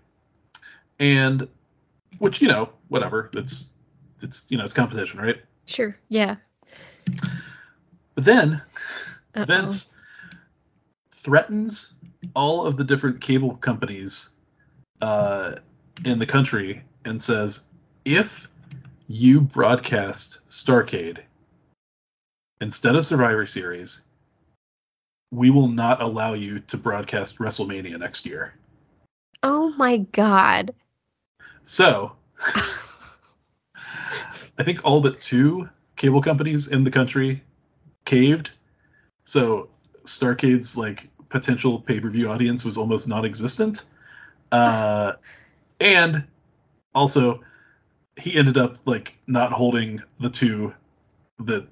and which you know whatever it's it's you know it's competition, right? Sure. Yeah. But then Uh-oh. Vince threatens all of the different cable companies uh, in the country and says, if you broadcast Starcade instead of Survivor Series, we will not allow you to broadcast WrestleMania next year. Oh my god. So, I think all but two cable companies in the country caved. So, Starcade's like potential pay-per-view audience was almost non-existent. Uh, and also, he ended up like not holding the two that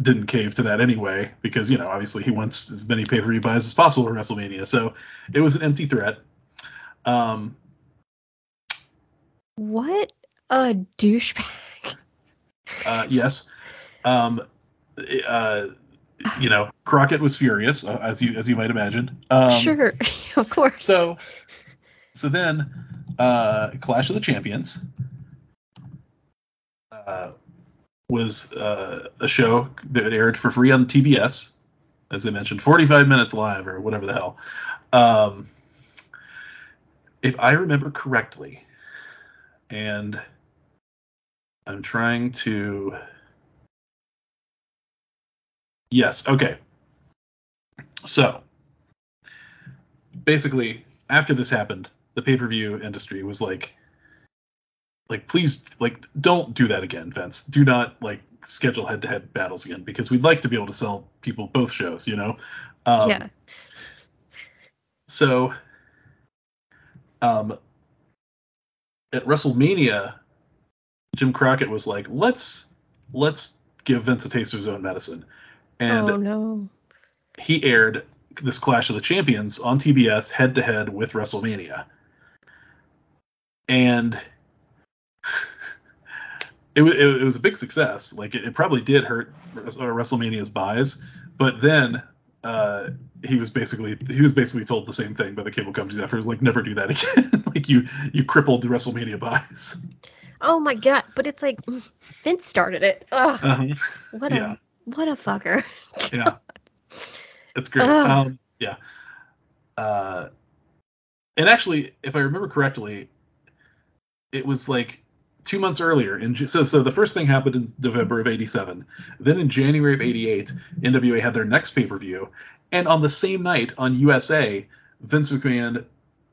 didn't cave to that anyway, because you know obviously he wants as many pay-per-view buys as possible for WrestleMania. So it was an empty threat. Um, What a douchebag. Uh, yes. Um, uh, you know, Crockett was furious, uh, as you as you might imagine. Um, sure. of course. So, so then, uh, Clash of the Champions uh, was uh, a show that aired for free on TBS, as I mentioned, forty-five minutes live or whatever the hell. Um, if I remember correctly, and I'm trying to. Yes. Okay. So, basically, after this happened, the pay-per-view industry was like, like, please, like, don't do that again, Vince. Do not like schedule head-to-head battles again because we'd like to be able to sell people both shows. You know. Um, yeah. So, um, at WrestleMania, Jim Crockett was like, "Let's let's give Vince a taste of his own medicine," and oh no. he aired this Clash of the Champions on TBS head to head with WrestleMania, and it, it, it was a big success. Like it, it probably did hurt uh, WrestleMania's buys, but then uh, he was basically he was basically told the same thing by the cable companies afterwards, like never do that again. like you you crippled the WrestleMania buys. Oh my god. But it's like Vince started it. Ugh. Uh-huh. What a yeah. what a fucker. yeah it's great um yeah uh and actually if i remember correctly it was like two months earlier in so so the first thing happened in november of 87 then in january of 88 nwa had their next pay-per-view and on the same night on usa vince mcmahon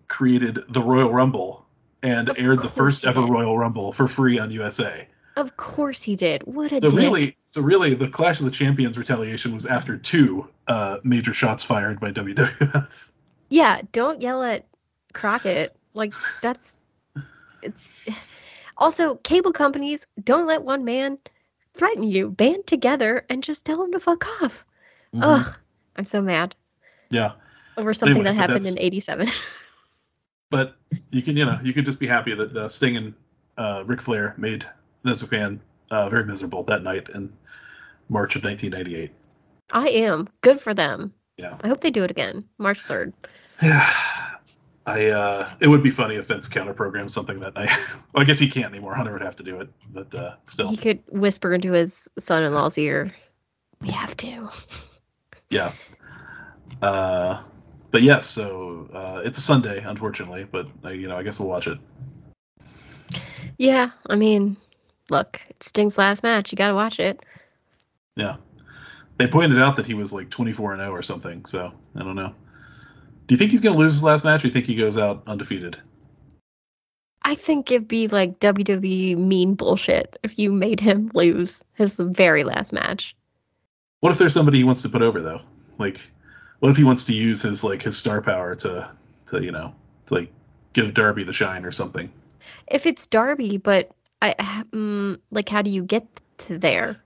created the royal rumble and Of aired the first ever did. royal rumble for free on usa Of course he did. What a so dick. really, so really, the Clash of the Champions retaliation was after two uh, major shots fired by WWF. Yeah, don't yell at Crockett. Like that's it's also cable companies don't let one man threaten you. Band together and just tell him to fuck off. Mm-hmm. Ugh. I'm so mad Yeah, over something Anyway, that happened in 87. but you can, you know, you can just be happy that uh, Sting and uh, Ric Flair made McMahon uh, very miserable that night in March of 1998. I am. Good for them. Yeah. I hope they do it again. March 3rd. Yeah, I. Uh, it would be funny if Vince counter programmed something that night. well, I guess he can't anymore. Hunter would have to do it, but uh, still, He could whisper into his son in law's ear, We have to. yeah. Uh, but yes, so uh, it's a Sunday, unfortunately, but uh, you know, I guess we'll watch it. Yeah, I mean, look, it's Sting's last match. You got to watch it. Yeah. They pointed out that he was like 24 and 0 or something, so I don't know. Do you think he's going to lose his last match, or do you think he goes out undefeated? I think it'd be like WWE mean bullshit if you made him lose his very last match. What if there's somebody he wants to put over though? Like, what if he wants to use his like his star power to to you know to like give Darby the shine or something? If it's Darby, but I um, like, how do you get to there?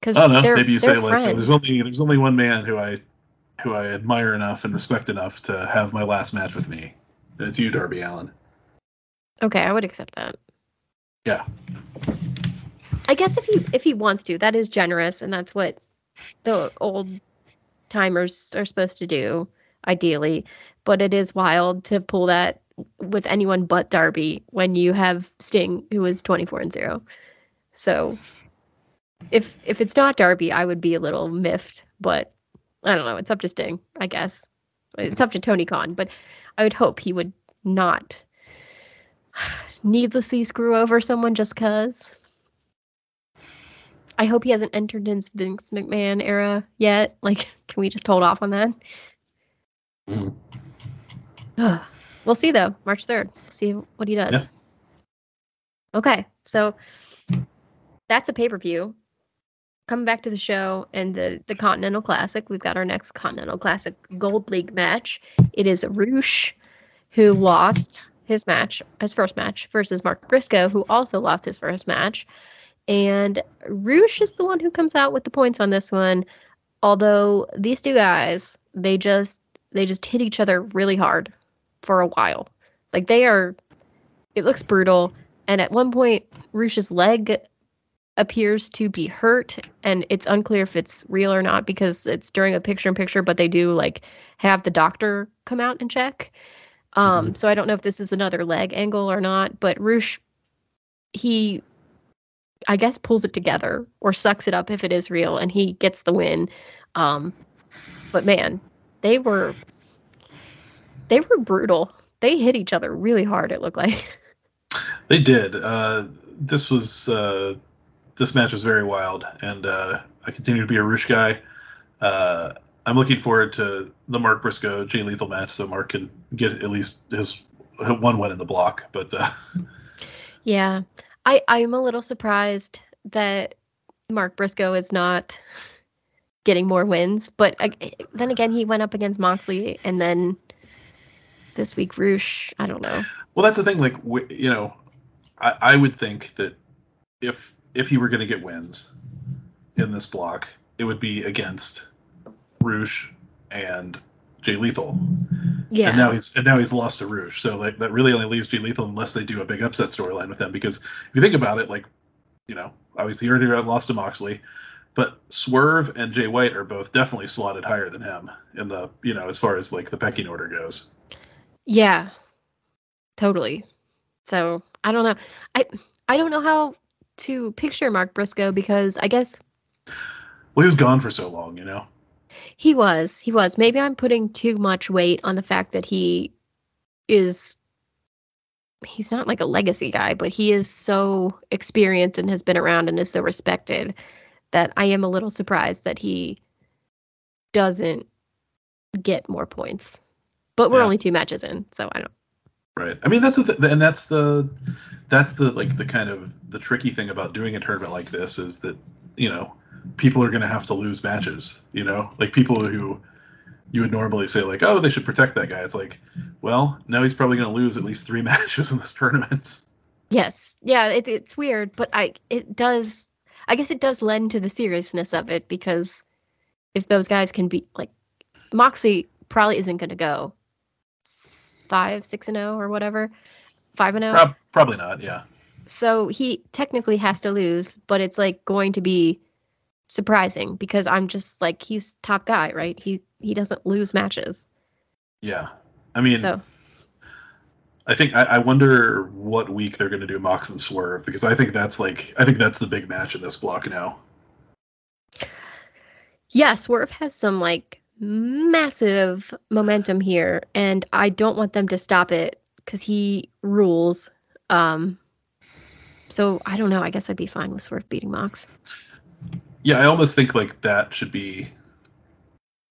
Because I don't know. Maybe you say like, oh, there's only there's only one man who I who I admire enough and respect enough to have my last match with me, and it's you, Darby Allin. Okay, I would accept that. Yeah. I guess if he if he wants to, that is generous, and that's what the old timers are supposed to do, ideally. But it is wild to pull that with anyone but Darby when you have Sting, who is twenty four and zero. So if if it's not Darby, I would be a little miffed, but I don't know. It's up to Sting, I guess. It's up to Tony Khan, but I would hope he would not needlessly screw over someone just cause. I hope he hasn't entered into Vince McMahon era yet. Like, can we just hold off on that? Mm. we'll see though. March third. see what he does. Yeah. Okay, so that's a pay per view. Coming back to the show and the the Continental Classic, we've got our next Continental Classic Gold League match. It is Rush, who lost his match, his first match, versus Mark Briscoe, who also lost his first match. And Rush is the one who comes out with the points on this one. Although these two guys, they just they just hit each other really hard for a while. Like they are it looks brutal. And at one point, Rush's leg appears to be hurt, and it's unclear if it's real or not because it's during a picture in picture, but they do like have the doctor come out and check. Um, mm-hmm. so I don't know if this is another leg angle or not, but Rush he I guess pulls it together or sucks it up if it is real and he gets the win. Um, but man, they were they were brutal. They hit each other really hard. It looked like they did. Uh, this was uh, this match was very wild, and uh, I continue to be a Rush guy. Uh, I'm looking forward to the Mark Briscoe Jay Lethal match, so Mark can get at least his one win in the block. But uh, yeah, I I'm a little surprised that Mark Briscoe is not getting more wins, but then again, he went up against Moxley, and then this week Rush. I don't know. Well, that's the thing. Like you know, I, I would think that if if he were going to get wins in this block, it would be against Rush and Jay Lethal. Yeah. And now he's and now he's lost to Rush. So like that really only leaves Jay Lethal unless they do a big upset storyline with him. Because if you think about it, like, you know, obviously he already lost to Moxley, but Swerve and Jay White are both definitely slotted higher than him in the you know, as far as like the pecking order goes. Yeah. Totally. So I don't know. I I don't know how to picture Mark Briscoe because I guess Well, he was gone for so long, you know. He was. He was. Maybe I'm putting too much weight on the fact that he is he's not like a legacy guy, but he is so experienced and has been around and is so respected that I am a little surprised that he doesn't get more points. But we're yeah. only two matches in, so I don't. Right. I mean, that's the th- and that's the that's the like the kind of the tricky thing about doing a tournament like this is that you know people are going to have to lose matches. You know, like people who you would normally say like, oh, they should protect that guy. It's like, well, now he's probably going to lose at least three matches in this tournament. Yes, yeah, it, it's weird, but I it does. I guess it does lend to the seriousness of it because if those guys can be like Moxie probably isn't going to go five, six and zero oh or whatever, five and zero. Oh. probably not. Yeah. So he technically has to lose, but it's like going to be surprising because I'm just like he's top guy, right? He he doesn't lose matches. Yeah, I mean, so. I think I, I wonder what week they're going to do Mox and Swerve because I think that's like I think that's the big match in this block now. Yeah, Swerve has some like massive momentum here, and I don't want them to stop it because he rules. Um, so I don't know. I guess I'd be fine with Swerve beating Mox yeah, I almost think like that should be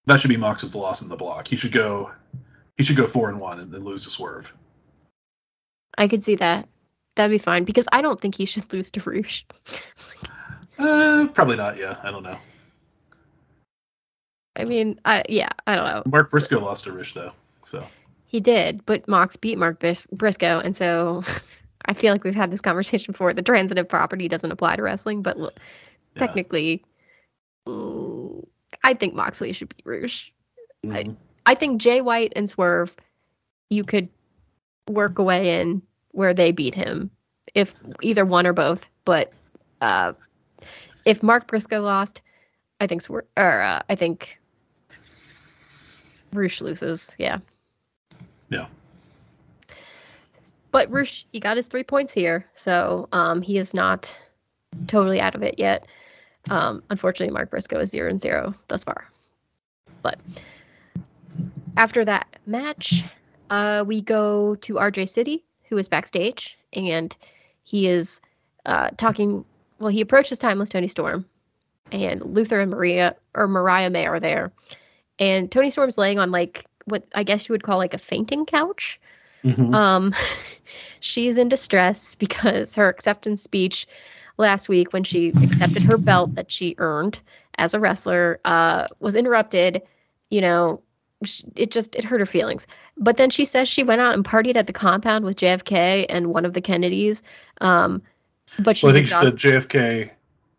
That should be Mox as the loss in the block. He should go. He should go four and one and then lose to Swerve. I could see that. That'd be fine because I don't think he should lose to Rush. Uh, probably not. Yeah, I don't know. I mean, I yeah, I don't know. Mark Briscoe lost to Rush though, so He did, but Mox beat Mark Bris- Briscoe, and so I feel like we've had this conversation before. The transitive property doesn't apply to wrestling, but l- yeah. technically, I think Moxley should beat Rush. Mhm. I think Jay White and Swerve, you could work away in where they beat him, if either one or both. But uh, if Mark Briscoe lost, I think Swerve, or uh, I think Rush loses. Yeah. Yeah. But Rush, he got his three points here, so um, he is not totally out of it yet. Um, unfortunately, Mark Briscoe is zero and zero thus far. But after that match, uh, we go to RJ City, who is backstage, and he is uh, talking. Well, he approaches Timeless Toni Storm, and Luther and Maria or Mariah May are there, and Toni Storm's laying on like what I guess you would call like a fainting couch. Mhm. Um, she's in distress because her acceptance speech last week, when she accepted her belt that she earned as a wrestler, uh, was interrupted. You know, it just it hurt her feelings. But then she says she went out and partied at the compound with JFK and one of the Kennedys. Um, but she's well, I think she said JFK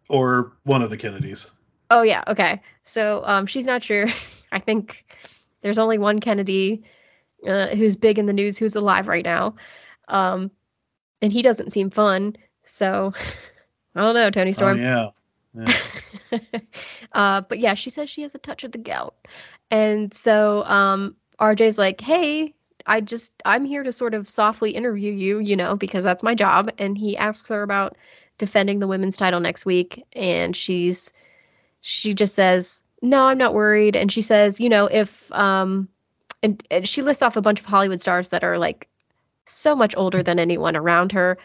or one of the Kennedys. Oh yeah, okay. So um, she's not sure. I think there's only one Kennedy uh, who's big in the news who's alive right now, um, and he doesn't seem fun. So I don't know, Toni Oh Storm. yeah. yeah. uh, but yeah, she says she has a touch of the gout, and so um, RJ's like, "Hey, I just I'm here to sort of softly interview you, you know, because that's my job." And he asks her about defending the women's title next week, and she's she just says, "No, I'm not worried." And she says, "You know, if um," and, and she lists off a bunch of Hollywood stars that are like so much older than anyone around her.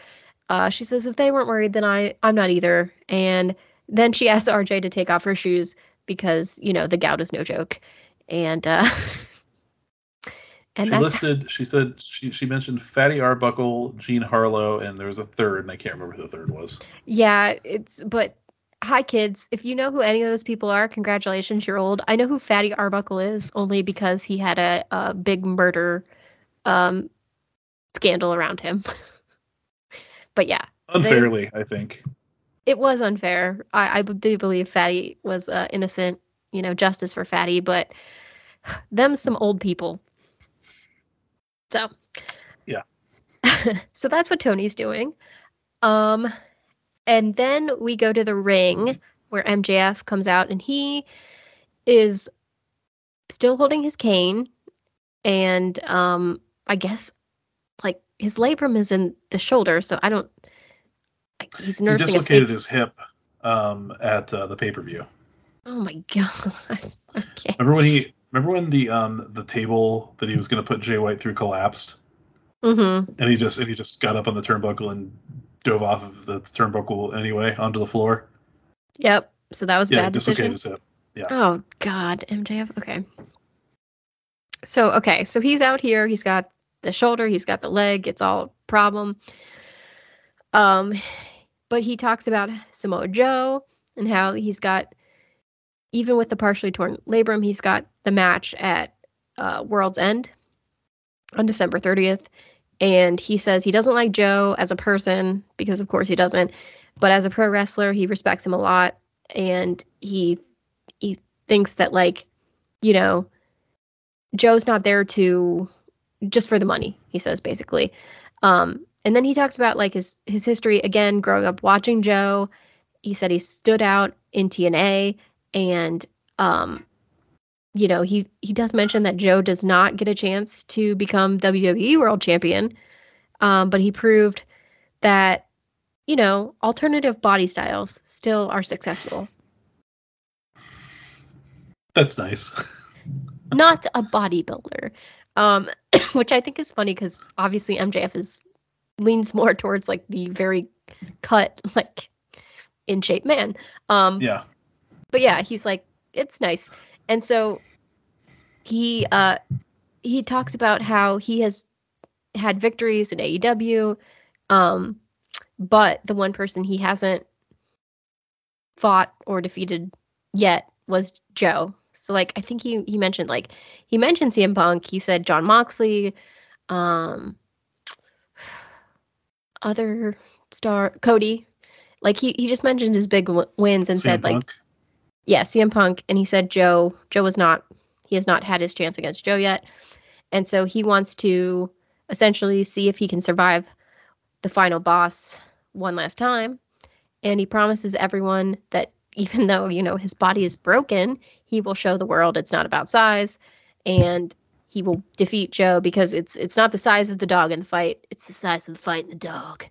Uh, she says, "If they weren't worried, then I I'm not either." And then she asks RJ to take off her shoes because you know the gout is no joke, and uh, and she listed. She said she she mentioned Fatty Arbuckle, Jean Harlow, and there was a third, and I can't remember who the third was. yeah. It's but hi kids, if you know who any of those people are, congratulations, you're old. I know who Fatty Arbuckle is only because he had a, a big murder um, scandal around him. but yeah, Unfairly, I think. it was unfair. I, I do believe Fatty was uh, innocent. You know, justice for Fatty, but them some old people. So, Yeah. so that's what Toni's doing. Um, and then we go to the ring where MJF comes out and he is still holding his cane, and um, I guess like his labrum is in the shoulder, so I don't. like, He's nursing a dislocated his hip um, at uh, the pay per view. Oh my god. okay. Remember when he? Remember when the um the table that he was going to put Jay White through collapsed, Mm-hmm. and he just and he just got up on the turnbuckle and dove off of the turnbuckle anyway onto the floor. Yep. So that was Yeah, bad dislocated decision. hip. Oh god, MJF. Okay. So okay, so he's out here. He's got the shoulder. He's got the leg. It's all a problem. Um, but he talks about Samoa Joe and how he's got, even with the partially torn labrum, he's got the match at uh, World's End on December 30th. And he says he doesn't like Joe as a person because, of course, he doesn't. But as a pro wrestler, he respects him a lot, and he he thinks that like, you know, Joe's not there to just for the money. He says basically. Um, and then he talks about like his his history again, growing up watching Joe. He said he stood out in TNA, and um, you know he he does mention that Joe does not get a chance to become WWE World Champion, um, but he proved that you know alternative body styles still are successful. That's nice. not a bodybuilder um which i think is funny because obviously mjf is leans more towards like the very cut like in shape man um yeah. but yeah he's like it's nice and so he uh he talks about how he has had victories in AEW, um, but the one person he hasn't fought or defeated yet was Joe. So like I think he he mentioned like he mentioned CM Punk. He said Jon Moxley, um, other star Cody. Like he he just mentioned his big w- wins and CM said like Punk. Yeah, CM Punk, and he said Joe Joe was not he has not had his chance against Joe yet, and so he wants to essentially see if he can survive the final boss one last time, and he promises everyone that even though you know his body is broken, he will show the world it's not about size, and he will defeat Joe because it's it's not the size of the dog in the fight, it's the size of the fight in the dog,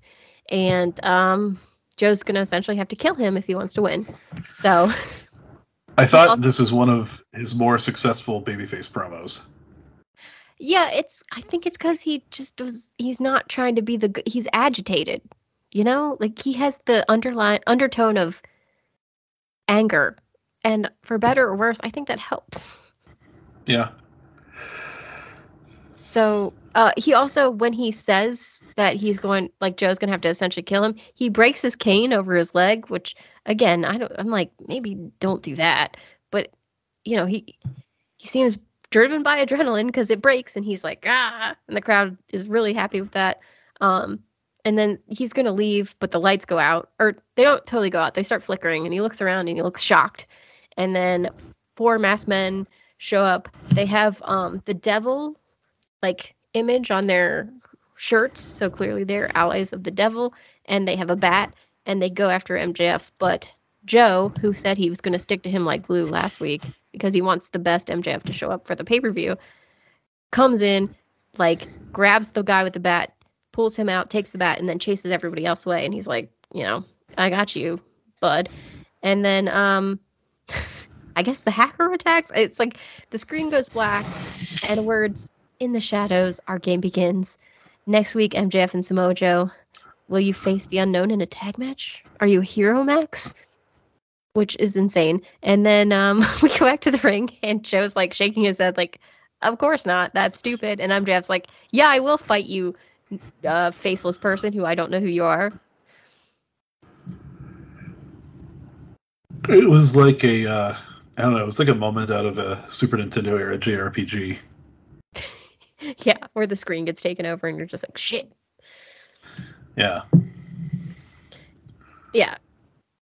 and um. Joe's gonna essentially have to kill him if he wants to win. So I thought also- this was one of his more successful babyface promos. Yeah, it's. I think it's because he just was. He's not trying to be the. He's agitated, you know. Like he has the underline undertone of anger, and for better or worse, I think that helps. Yeah. So uh, he also, when he says that he's going, like Joe's gonna have to essentially kill him, he breaks his cane over his leg, which again, I don't. I'm like, maybe don't do that. But you know, he he seems driven by adrenaline because it breaks, and he's like, ah, and the crowd is really happy with that. Um, and then he's gonna leave, but the lights go out, or they don't totally go out. They start flickering, and he looks around and he looks shocked. And then four masked men show up. They have um the devil like image on their shirts, so clearly they're allies of the devil, and they have a bat and they go after MJF. But Joe, who said he was going to stick to him like glue last week because he wants the best MJF to show up for the pay per view, comes in, like grabs the guy with the bat, pulls him out, takes the bat, and then chases everybody else away. And he's like, you know, I got you, bud. And then, um, I guess the hacker attacks. It's like the screen goes black and words in the shadows, our game begins. Next week, MJF and Samoa Joe. Will you face the unknown in a tag match? Are you a hero, Max? Which is insane. And then um, we go back to the ring, and Joe's like shaking his head, like, "Of course not. That's stupid." And MJF's like, "Yeah, I will fight you, uh, faceless person who I don't know who you are." It was like a, uh, I don't know, it was like a moment out of a Super Nintendo era JRPG. yeah, where the screen gets taken over, and you're just like, "Shit." Yeah. Yeah,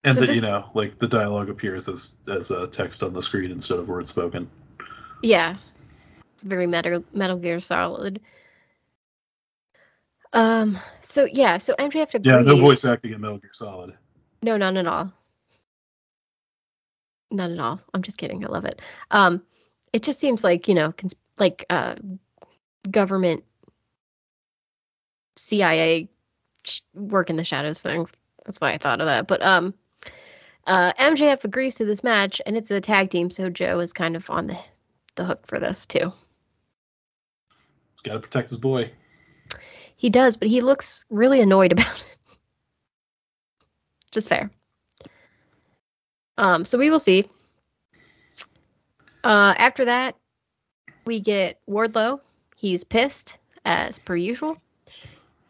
And So that, this- you know, like the dialogue appears as, as a text on the screen instead of words spoken. Yeah. It's very Metal Metal Gear Solid. Um so yeah, so MJF agrees. Yeah, no voice acting in Metal Gear Solid. No, none at all. None at all. I'm just kidding. I love it. Um it just seems like, you know, cons- like uh government CIA work in the shadows things. That's why I thought of that. But um uh MJF agrees to this match and it's a tag team, so Joe is kind of on the the hook for this too. He's got to protect his boy. He does, but he looks really annoyed about it. Just fair. Um, so we will see. Uh, after that, we get Wardlow. He's pissed as per usual.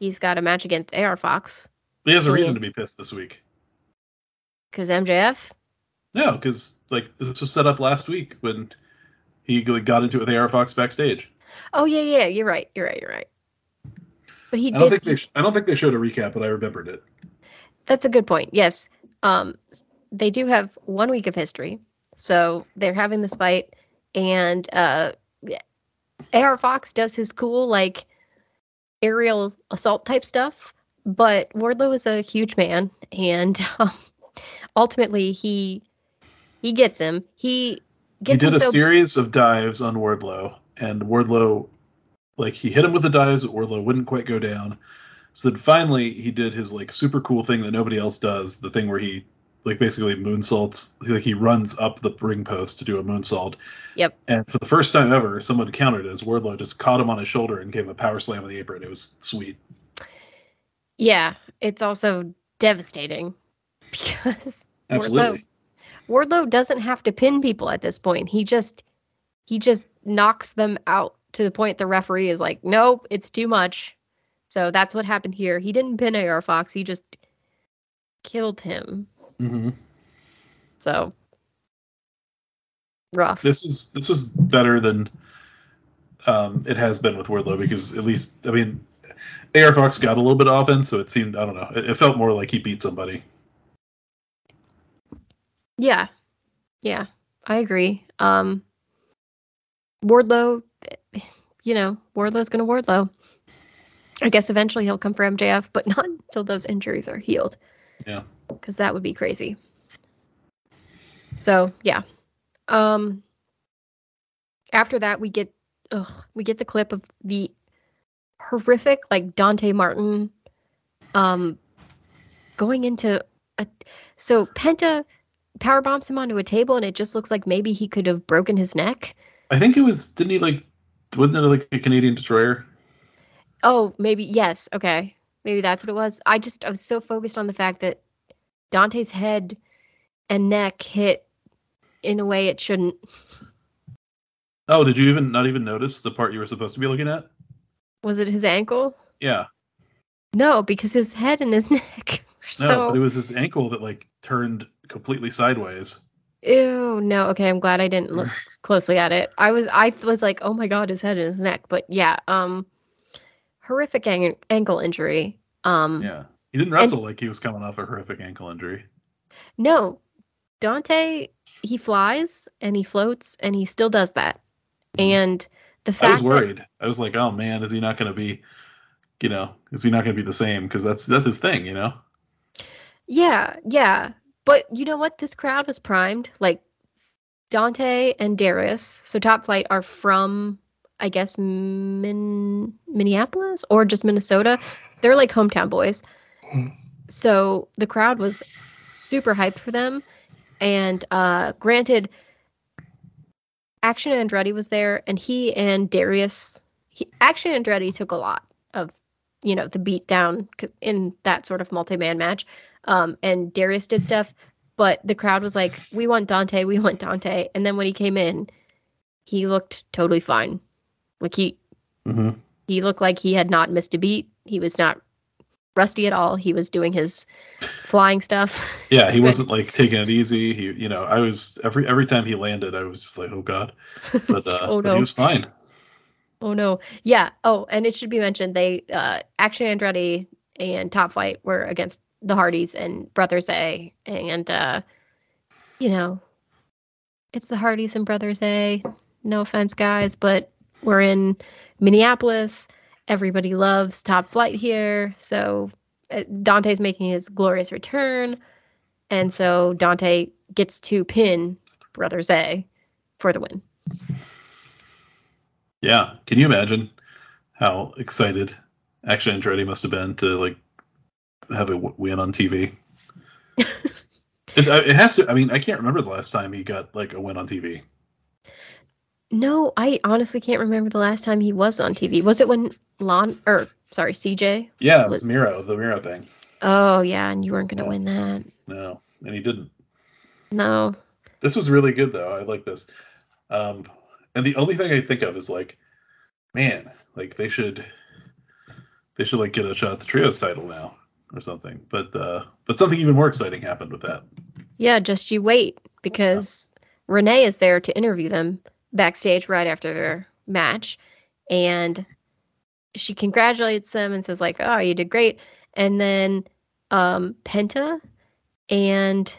He's got a match against AR Fox He has a reason to be pissed this week. because MJF. No, because like this was set up last week when he got into it with AR Fox backstage. Oh yeah, yeah, you're right. You're right. You're right. But he I don't did. think they. Sh- I don't think they showed a recap, but I remembered it. That's a good point. Yes. Um, they do have one week of history. So they're having this fight, and uh, AR Fox does his cool, like, aerial assault type stuff. But Wardlow is a huge man, and um, ultimately he he gets him. He He did a so series of dives on Wardlow, and Wardlow, like he hit him with the dives, but Wardlow wouldn't quite go down. So then finally, he did his like super cool thing that nobody else does. The thing where he like basically moonsaults, like he runs up the ring post to do a moonsault. Yep. And for the first time ever, someone countered as Wardlow just caught him on his shoulder and gave him a power slam on the apron. It was sweet. yeah, it's also devastating because Absolutely. Wardlow doesn't have to pin people at this point. He just he just knocks them out to the point the referee is like, nope, it's too much. So that's what happened here. He didn't pin AR Fox, he just killed him. Hmm So rough. This was this was better than um, it has been with Wardlow because at least I mean, AR Fox got a little bit of offense, so it seemed I don't know. It, it felt more like he beat somebody. Yeah. Yeah. I agree. Um Wardlow, you know, Wardlow's gonna Wardlow. I guess eventually he'll come for MJF, but not until those injuries are healed. Yeah. Because that would be crazy. So yeah. Um after that we get ugh, we get the clip of the horrific like Dante Martin um going into a so Penta power bombs him onto a table and it just looks like maybe he could have broken his neck. I think it was didn't he like wasn't it like a Canadian destroyer? Oh, maybe yes. Okay. Maybe that's what it was. I just I was so focused on the fact that Dante's head and neck hit in a way it shouldn't. Oh, did you even not even notice the part you were supposed to be looking at? Was it his ankle? Yeah. No, because his head and his neck were No, so but it was his ankle that like turned completely sideways. Ew, no. Okay, I'm glad I didn't look closely at it. I was I was like, "Oh my god, his head and his neck." But yeah, um horrific an- ankle injury. Um Yeah. He didn't wrestle like he was coming off a horrific ankle injury. no. Dante, he flies and he floats and he still does that. And the Mm-hmm. I was fact that worried. I was like, "Oh man, is he not going to be, you know, is he not going to be the same?" Because that's that's his thing, you know. Yeah, yeah. But you know what? This crowd was primed. Like Dante and Darius, so Top Flight are from I guess Min- Minneapolis or just Minnesota. They're like hometown boys. So the crowd was super hyped for them. And uh granted Action Andretti was there and he and Darius he, Action Andretti took a lot of you know the beat down in that sort of multi-man match um, and Darius did stuff, but the crowd was like, "We want Dante, we want Dante." And then when he came in, he looked totally fine. Like he hmm he looked like he had not missed a beat. He was not rusty at all. He was doing his flying stuff. Yeah, he wasn't like taking it easy. He, you know, I was every every time he landed, I was just like, "Oh God," but uh, Oh, but no. he was fine. Oh no. Yeah. Oh, and it should be mentioned they uh Action Andretti and Top Flight were against the Hardys and Brothers A and uh you know it's the Hardys and Brothers A. No offense guys, but we're in Minneapolis. Everybody loves Top Flight here. So uh, Dante's making his glorious return and so Dante gets to pin Brothers A for the win. Yeah, can you imagine how excited Action Andretti must have been to like have a win on TV? It's, uh, it has to. I mean, I can't remember the last time he got like a win on TV. No, I honestly can't remember the last time he was on TV. Was it when Lon or sorry, CJ? Yeah, it Was- Miro, the Miro thing. Oh yeah, and you weren't gonna Yeah. win that. No, and he didn't. No. This was really good though. I like this. Um, and the only thing I think of is like, man, like they should, they should like get a shot at the trios title now or something. But uh, but something even more exciting happened with that. Yeah, just you wait because Renee is there to interview them backstage right after their match and she congratulates them and says like, "Oh, you did great." And then um Penta and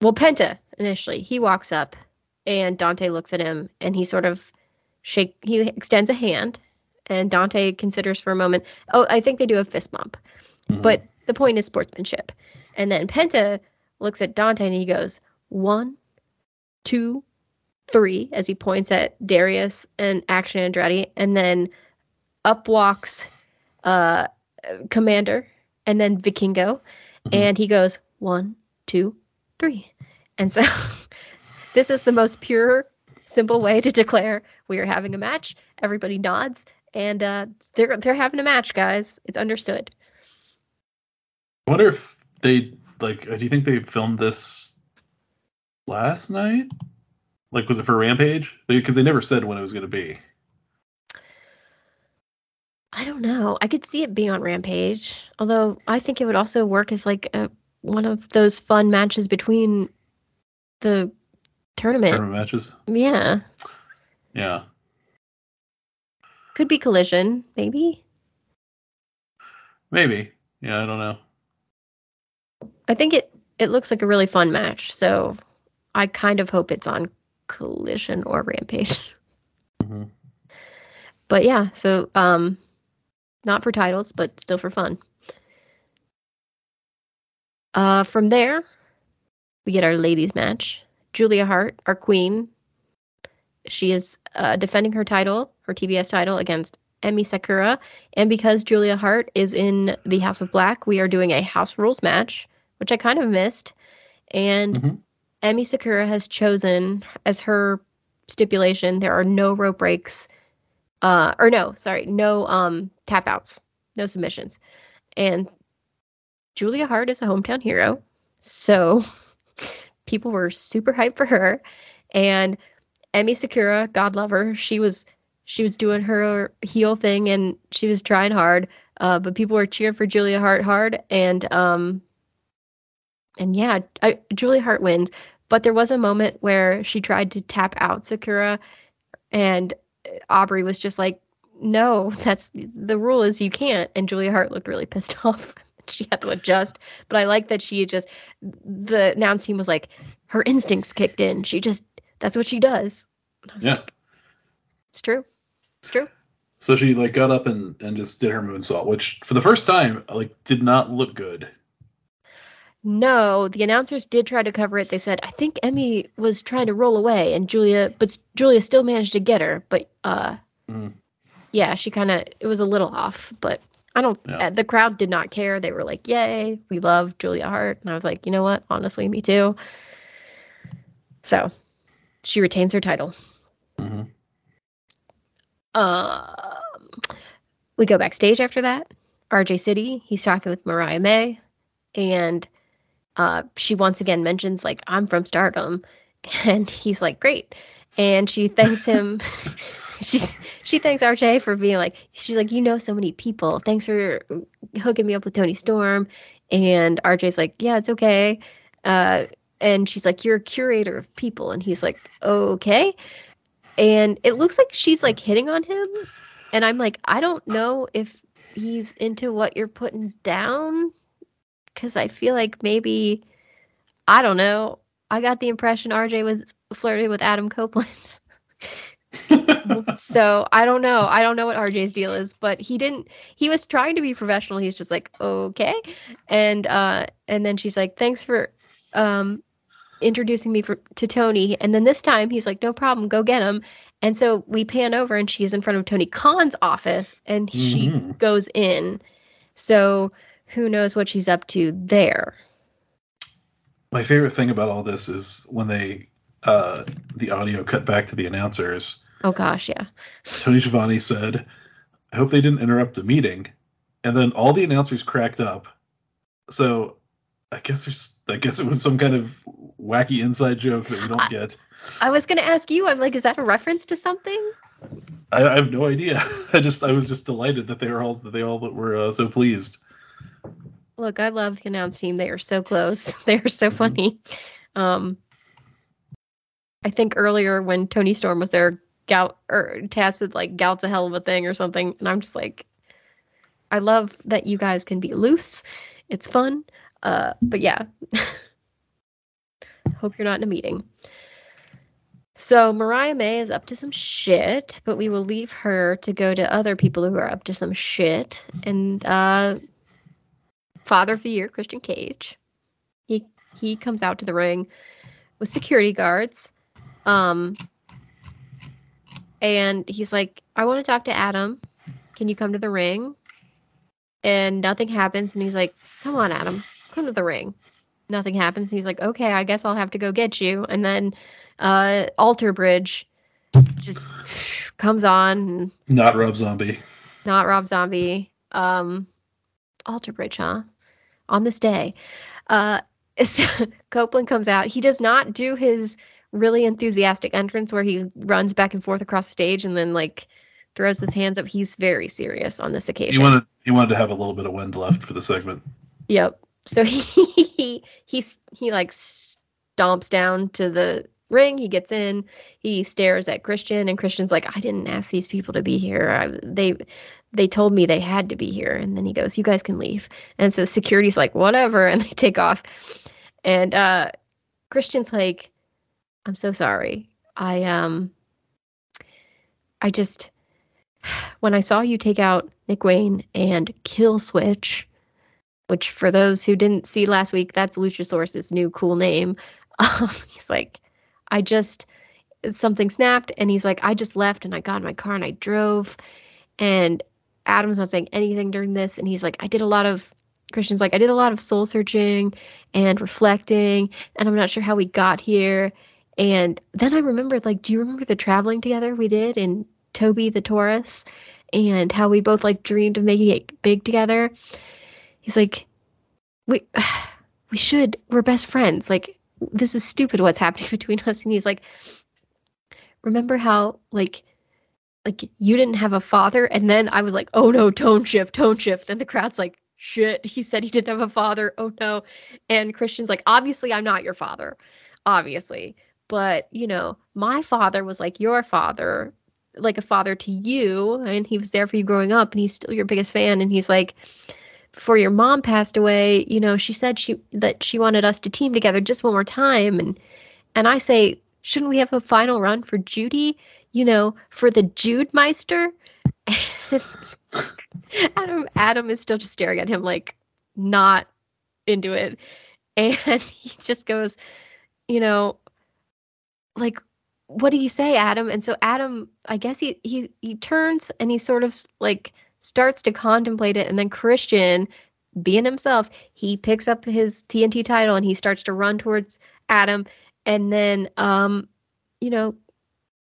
well, Penta initially, he walks up and Dante looks at him and he sort of shake he extends a hand and Dante considers for a moment. Oh, I think they do a fist bump. Mhm. But the point is sportsmanship. And then Penta looks at Dante and he goes, one, two, three, as he points at Darius and Action Andretti. And then up walks uh, Komander and then Vikingo. Mhm. And he goes, one, two, three. And so this is the most pure, simple way to declare we are having a match. Everybody nods. And uh, they're they're having a match, guys. It's understood. I wonder if they like. uh, Do you think they filmed this last night Like, was it for Rampage? Because they never said when it was going to be. I don't know. I could see it being on Rampage, although I think it would also work as like a, one of those fun matches between the tournament. Tournament matches. Yeah, Yeah. could be Collision, maybe. Maybe. Yeah, I don't know. I think it it looks like a really fun match, so I kind of hope it's on Collision or Rampage. Mhm. But yeah, so um not for titles, but still for fun. Uh from there, we get our ladies match. Julia Hart, our queen. She is uh, defending her title, her TBS title against Emi Sakura, and because Julia Hart is in the House of Black, we are doing a House Rules match, which I kind of missed. And Mhm. Emi Sakura has chosen as her stipulation there are no rope breaks uh or no sorry no um tap outs no submissions. And julia hart is a hometown hero so people were super hyped for her. And emi sakura god love her she was she was doing her heel thing and she was trying hard uh but people were cheering for julia hart hard and um and yeah I, julia hart wins but there was a moment where she tried to tap out Sakura, and uh, Aubrey was just like, "No, that's the rule is you can't." And Julia Hart looked really pissed off. she had to adjust. But I like that she just the announce team was like, her instincts kicked in. She just that's what she does. And I was Yeah. like, it's true. It's true. So she like got up and and just did her moonsault, which for the first time like did not look good. No, the announcers did try to cover it. They said, I think Emi was trying to roll away and Julia but Julia still managed to get her, but uh Mm. yeah, she kind of it was a little off, but I don't Yeah. uh, the crowd did not care. They were like, "Yay, we love Julia Hart." And I was like, "You know what? Honestly, me too." So, she retains her title. hmm Um, we go backstage after that. RJ City, he's talking with Mariah May, and uh, she once again mentions like I'm from Stardom, and he's like great, and she thanks him. she she thanks RJ for being like she's like you know so many people. Thanks for hooking me up with Toni Storm, and RJ's like yeah it's okay, uh, and she's like you're a curator of people, and he's like okay, and it looks like she's like hitting on him. And i'm like i don't know if he's into what you're putting down because i feel like maybe i don't know i got the impression rj was flirting with adam copeland so i don't know i don't know what rj's deal is but he didn't he was trying to be professional he's just like okay and uh and then she's like thanks for um introducing me for, to toni and then this time he's like no problem go get him and so we pan over and she's in front of Tony Khan's office and she Mhm. goes in. So who knows what she's up to there. My favorite thing about all this is when they uh the audio cut back to the announcers. Oh gosh, yeah. Tony Schiavone said, "I hope they didn't interrupt the meeting," and then all the announcers cracked up. So, I guess there's, I guess it was some kind of wacky inside joke that we don't I- get. I was gonna ask you, I'm like, is that a reference to something? I, I have no idea. I just, I was just delighted that they were all, that they all were uh, so pleased. Look, I love the announce team. They are so close. They are so funny. Um I think earlier when Toni Storm was there, gout or Taz said like gout's a hell of a thing or something. And I'm just like I love that you guys can be loose. It's fun. Uh but yeah. Hope you're not in a meeting. So Mariah May is up to some shit, but we will leave her to go to other people who are up to some shit. And uh Father of the Year, Christian Cage. He he comes out to the ring with security guards. Um and he's like, I want to talk to Adam. Can you come to the ring? And nothing happens. And he's like, Come on, Adam, come to the ring. Nothing happens. And he's like, Okay, I guess I'll have to go get you. And then uh Alter Bridge just comes on Not Rob Zombie. not Rob Zombie. Um, Alter Bridge, huh? On this day, uh, so Copeland comes out. He does not do his really enthusiastic entrance where he runs back and forth across the stage and then like throws his hands up. He's very serious on this occasion. He wanted he wanted to have a little bit of wind left for the segment. Yep. So he he he like stomps down to the ring. He gets in. He stares at Christian, and Christian's like, "I didn't ask these people to be here. I, they they told me they had to be here." And then he goes, "You guys can leave." And so security's like, "Whatever," and they take off. And uh, Christian's like, "I'm so sorry. I um, I just." When I saw you take out Nick Wayne and Killswitch, which for those who didn't see last week, that's Luchasaurus's new cool name. Um, he's like, I just something snapped and he's like, I just left and I got in my car and I drove. And Adam's not saying anything during this. And he's like, I did a lot of Christian's like, I did a lot of soul searching and reflecting, and I'm not sure how we got here. And then I remembered, like, do you remember the traveling together we did in Toby the Taurus and how we both like dreamed of making it big together? He's like, we we should, we're best friends. Like, this is stupid what's happening between us and he's like remember how like like you didn't have a father? And then i was like oh no tone shift tone shift. And the crowd's like shit he said he didn't have a father. Oh no. And christian's like obviously i'm not your father obviously. But you know my father was like your father like a father to you and he was there for you growing up and he's still your biggest fan. And he's like before your mom passed away, you know, she said she that she wanted us to team together just one more time. And and I say, shouldn't we have a final run for Judy, you know, for the Jude Meister? Adam Adam is still just staring at him like not into it. And he just goes, you know, like what do you say, Adam? And so Adam, I guess he he he turns and he sort of like starts to contemplate it and then Christian being himself, he picks up his TNT title and he starts to run towards Adam and then um you know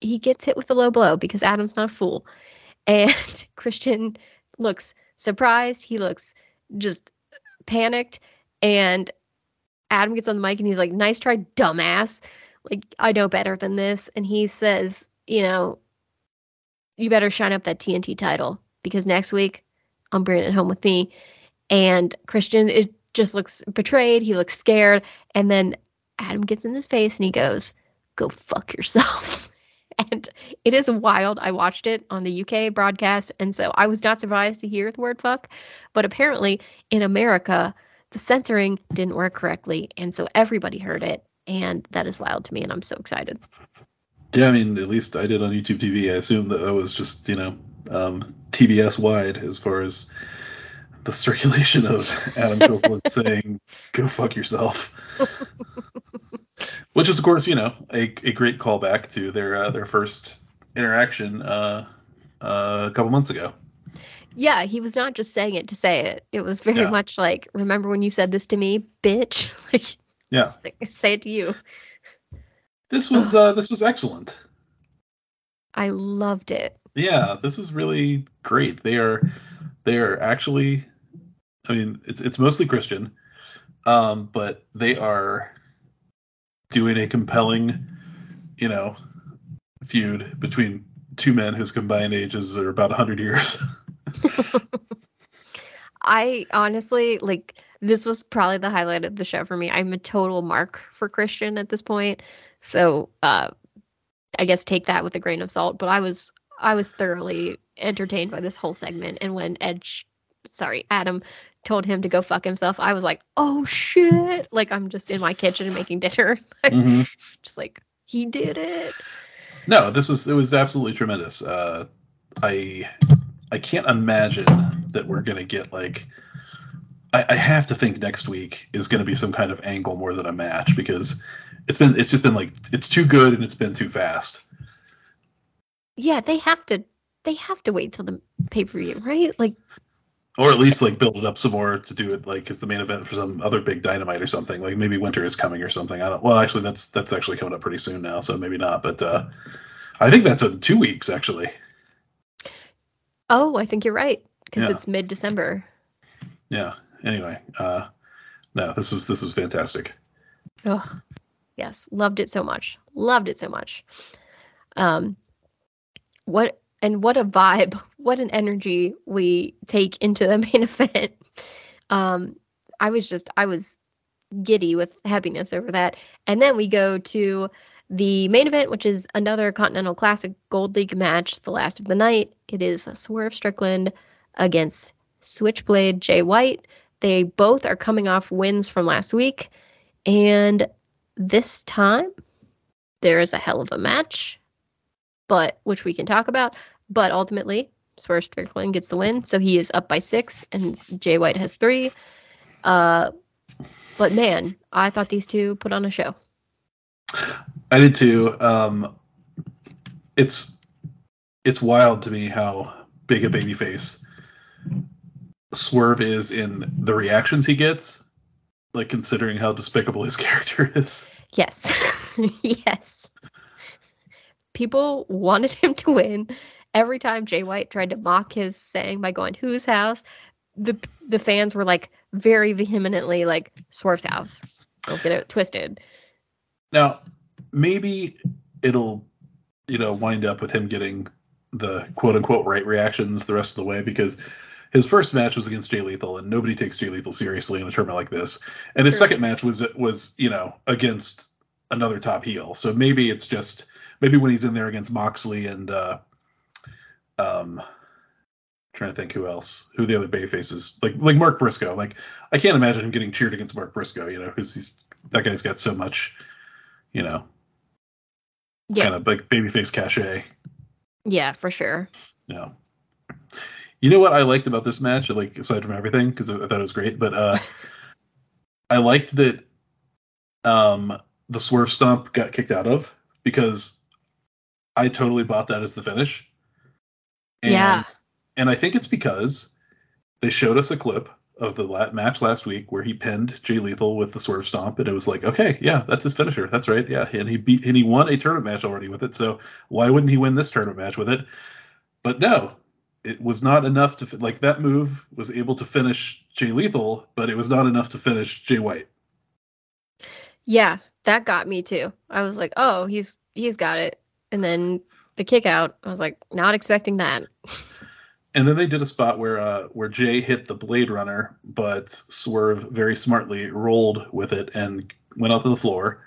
he gets hit with a low blow because Adam's not a fool. And Christian looks surprised, he looks just panicked and Adam gets on the mic and he's like, "Nice try, dumbass. Like I know better than this." And he says, "You know, you better shine up that TNT title because next week I'm bringing it home with me. And Christian is just looks betrayed. He looks scared. And then Adam gets in his face and he goes, Go fuck yourself. and it is wild. I watched it on the UK broadcast. And so I was not surprised to hear the word fuck. But apparently in America, the censoring didn't work correctly. And so everybody heard it. And that is wild to me. And I'm so excited. Yeah, I mean, at least I did on YouTube TV. I assume that that was just, you know, um, TBS wide as far as the circulation of Adam Copeland saying "Go fuck yourself," which is, of course, you know, a, a great callback to their uh, their first interaction uh, uh, a couple months ago. Yeah, he was not just saying it to say it. It was very yeah. much like, "Remember when you said this to me, bitch?" like, yeah, say, say it to you. This was uh, this was excellent. I loved it. Yeah, this was really great. They are they are actually I mean, it's it's mostly Christian. Um, but they are doing a compelling, you know, feud between two men whose combined ages are about 100 years. I honestly like this was probably the highlight of the show for me. I'm a total mark for Christian at this point. So, uh I guess take that with a grain of salt, but I was I was thoroughly entertained by this whole segment. And when Edge, sorry, Adam told him to go fuck himself, I was like, oh shit. Like I'm just in my kitchen making dinner. mm-hmm. Just like, he did it. No, this was it was absolutely tremendous. Uh I I can't imagine that we're gonna get like I, I have to think next week is gonna be some kind of angle more than a match because it's been it's just been like it's too good and it's been too fast. Yeah, they have to they have to wait till the pay per view, right? Like, or at least like build it up some more to do it like as the main event for some other big dynamite or something. Like maybe winter is coming or something. I don't. Well, actually, that's that's actually coming up pretty soon now, so maybe not. But uh, I think that's in two weeks actually. Oh, I think you're right because yeah. it's mid December. Yeah. Anyway, uh, no, this was this was fantastic. Oh, yes, loved it so much. Loved it so much. Um, what and what a vibe, what an energy we take into the main event. Um, I was just I was giddy with happiness over that. And then we go to the main event, which is another Continental Classic Gold League match, the last of the night. It is Swerve Strickland against Switchblade Jay White. They both are coming off wins from last week. And this time, there is a hell of a match, but which we can talk about. But ultimately, Swerve Strickland gets the win. So he is up by six, and Jay White has three. Uh, but man, I thought these two put on a show. I did too. Um, it's it's wild to me how big a babyface Swerve is in the reactions he gets, like considering how despicable his character is. Yes, yes. People wanted him to win. Every time Jay White tried to mock his saying by going whose house, the the fans were like very vehemently like Swerve's house. Don't get it twisted. Now, maybe it'll you know wind up with him getting the quote unquote right reactions the rest of the way because his first match was against Jay Lethal, and nobody takes Jay Lethal seriously in a tournament like this. And his True. second match was was you know against another top heel. So maybe it's just maybe when he's in there against Moxley and uh, um, trying to think who else, who the other Bay faces, like like Mark Briscoe. Like I can't imagine him getting cheered against Mark Briscoe, you know, because he's that guy's got so much, you know, yeah. kind of like babyface cachet. Yeah, for sure. Yeah. You know what I liked about this match, like aside from everything, because I thought it was great, but uh I liked that um the swerve stomp got kicked out of because I totally bought that as the finish. And yeah and I think it's because they showed us a clip of the la- match last week where he pinned Jay Lethal with the swerve stomp, and it was like, okay, yeah, that's his finisher. That's right, yeah, and he beat and he won a tournament match already with it. So why wouldn't he win this tournament match with it? But no, it was not enough to like that move was able to finish Jay Lethal, but it was not enough to finish Jay White. Yeah, that got me too. I was like, oh, he's he's got it, and then the kick out. I was like, not expecting that. and then they did a spot where uh, where Jay hit the Blade Runner, but Swerve very smartly rolled with it and went out to the floor.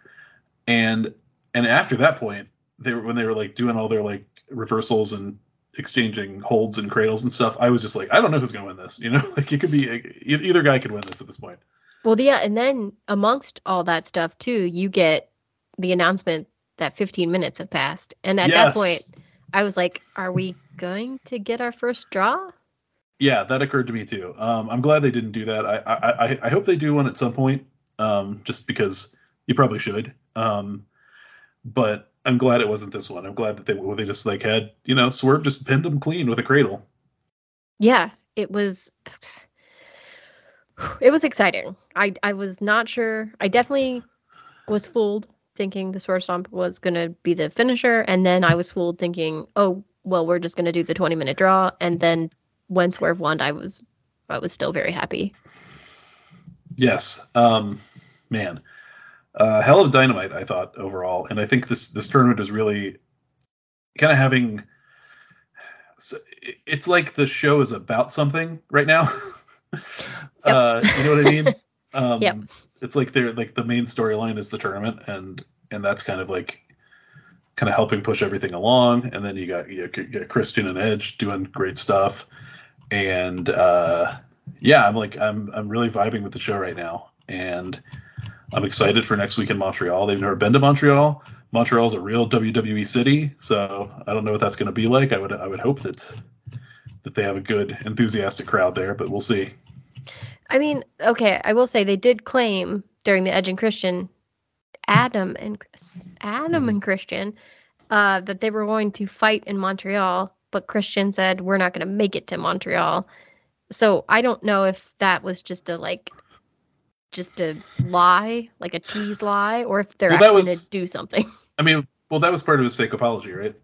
And and after that point, they were when they were like doing all their like reversals and exchanging holds and cradles and stuff. I was just like, I don't know who's going to win this. You know, like it could be either guy could win this at this point. Well, yeah, and then amongst all that stuff too, you get the announcement that 15 minutes have passed, and at yes. that point, I was like, are we going to get our first draw? Yeah, that occurred to me too. Um, I'm glad they didn't do that. I, I I hope they do one at some point. Um, just because you probably should. Um, but I'm glad it wasn't this one. I'm glad that they they just like had you know Swerve just pinned him clean with a cradle. Yeah, it was. It was exciting. I I was not sure. I definitely was fooled thinking the swerve Stomp was going to be the finisher. And then I was fooled thinking, oh, well, we're just going to do the 20 minute draw. And then when Swerve won, I was, I was still very happy. Yes. Um, man, uh, hell of dynamite, I thought overall. And I think this, this tournament is really kind of having, it's like the show is about something right now. yep. uh, you know what I mean? Um, yep it's like they're like the main storyline is the tournament and and that's kind of like kind of helping push everything along and then you got you got christian and edge doing great stuff and uh yeah i'm like i'm i'm really vibing with the show right now and i'm excited for next week in montreal. They've never been to montreal. Montreal's a real wwe city so i don't know what that's going to be like. I would i would hope that that they have a good enthusiastic crowd there but we'll see I mean, okay, I will say they did claim during the Edge and Christian, Adam and Adam mm-hmm. and Christian, uh, that they were going to fight in Montreal, but Christian said we're not going to make it to Montreal. So I don't know if that was just a like, just a lie, like a tease lie, or if they're well, actually going to do something. I mean, well, that was part of his fake apology, right?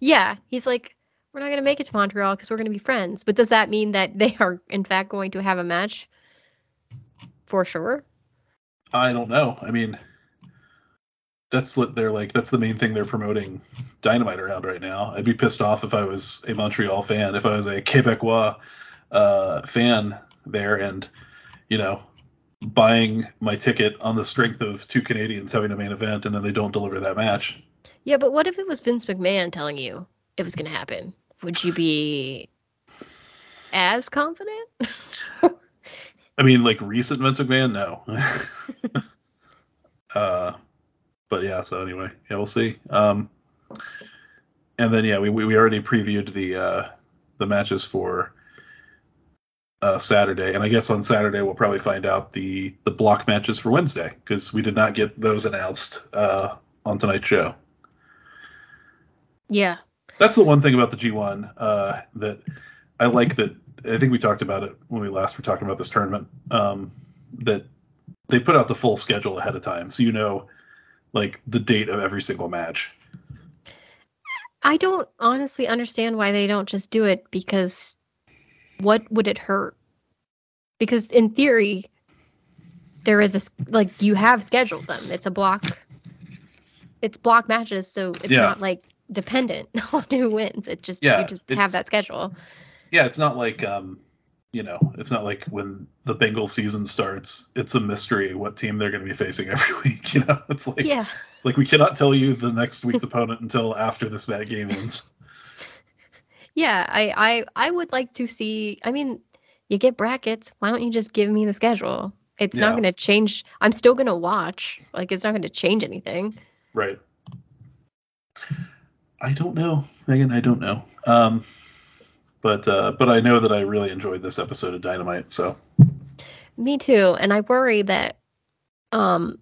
Yeah, he's like, we're not going to make it to Montreal because we're going to be friends. But does that mean that they are in fact going to have a match? For sure? I don't know. I mean, that's what they're like. That's the main thing they're promoting Dynamite around right now. I'd be pissed off if I was a Montreal fan, if I was a Quebecois uh, fan there, and you know, buying my ticket on the strength of two Canadians having a main event, and then they don't deliver that match. Yeah, but what if it was Vince McMahon telling you it was going to happen? Would you be as confident? I mean, like recent Vince McMahon, no. uh, but yeah. So anyway, yeah, we'll see. Um, and then yeah, we we already previewed the uh, the matches for uh, Saturday, and I guess on Saturday we'll probably find out the the block matches for Wednesday because we did not get those announced uh, on tonight's show. Yeah, that's the one thing about the G1 uh, that I like. That I think we talked about it when we last were talking about this tournament. Um, that they put out the full schedule ahead of time, so you know, like the date of every single match. I don't honestly understand why they don't just do it because what would it hurt? Because in theory, there is a like you have scheduled them. It's a block. It's block matches, so it's yeah. not like dependent on who wins. It just yeah, you just have that schedule. Yeah, it's not like um, you know, it's not like when the Bengal season starts, it's a mystery what team they're going to be facing every week. You know, it's like yeah, it's like we cannot tell you the next week's opponent until after this bad game ends. Yeah, I, I I would like to see. I mean, you get brackets. Why don't you just give me the schedule? It's yeah. not going to change. I'm still going to watch. Like it's not going to change anything. Right. I don't know, Megan. I don't know. Um, but uh, but I know that I really enjoyed this episode of Dynamite. So. Me too, and I worry that, um,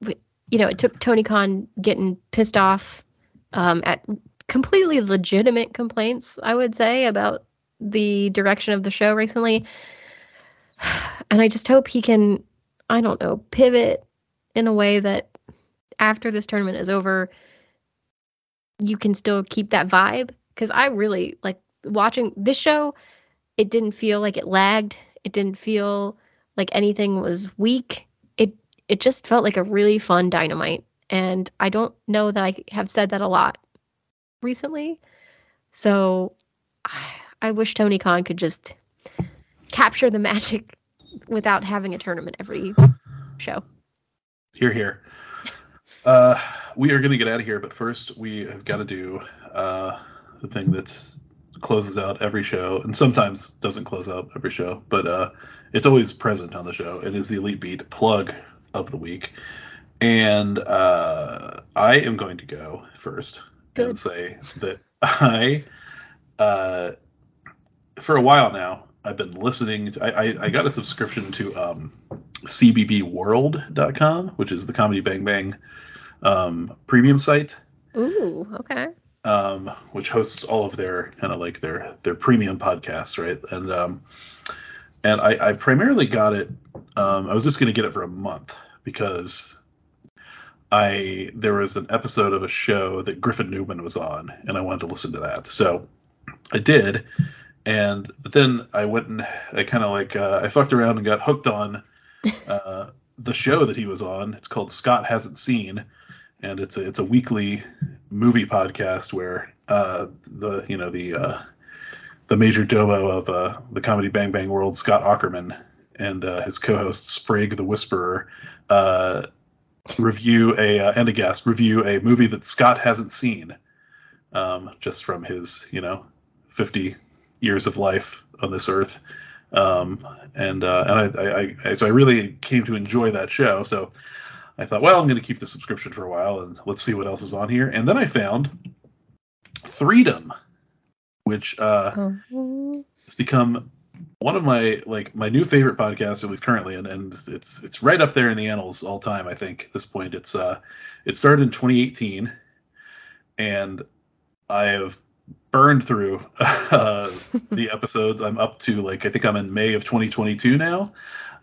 you know, it took Tony Khan getting pissed off um, at completely legitimate complaints, I would say, about the direction of the show recently. And I just hope he can, I don't know, pivot in a way that after this tournament is over, you can still keep that vibe. Because I really like watching this show, it didn't feel like it lagged. It didn't feel like anything was weak. It it just felt like a really fun dynamite. And I don't know that I have said that a lot recently. So I wish Tony Khan could just capture the magic without having a tournament every show. Here, here. Uh, we are going to get out of here, but first we have got to do uh, the thing that closes out every show, and sometimes doesn't close out every show, but uh, it's always present on the show. It is the Elite Beat plug of the week, and uh, I am going to go first Good. and say that I, uh, for a while now, I've been listening. To, I, I, I got a subscription to um, CBBWorld.com, which is the Comedy Bang Bang um, premium site. Ooh, okay. Um, which hosts all of their kind of like their their premium podcasts, right? And um, and I, I primarily got it. Um, I was just going to get it for a month because I there was an episode of a show that Griffin Newman was on, and I wanted to listen to that. So I did, and then I went and I kind of like uh, I fucked around and got hooked on uh, the show that he was on. It's called Scott Hasn't Seen, and it's a it's a weekly movie podcast where uh, the you know the uh, the major domo of uh, the comedy Bang Bang world, Scott Aukerman, and uh, his co-host Sprague the Whisperer uh, review a uh, and a guest review a movie that Scott hasn't seen, um, just from his you know fifty years of life on this earth, um, and and I, I, I, so I really came to enjoy that show. So I thought, well, I'm going to keep the subscription for a while and let's see what else is on here. And then I found Threedom, which uh, oh. has become one of my like my new favorite podcasts at least currently and, and it's it's right up there in the annals all time i think at this point it's uh it started in 2018 and i have burned through uh, the episodes i'm up to like i think i'm in may of 2022 now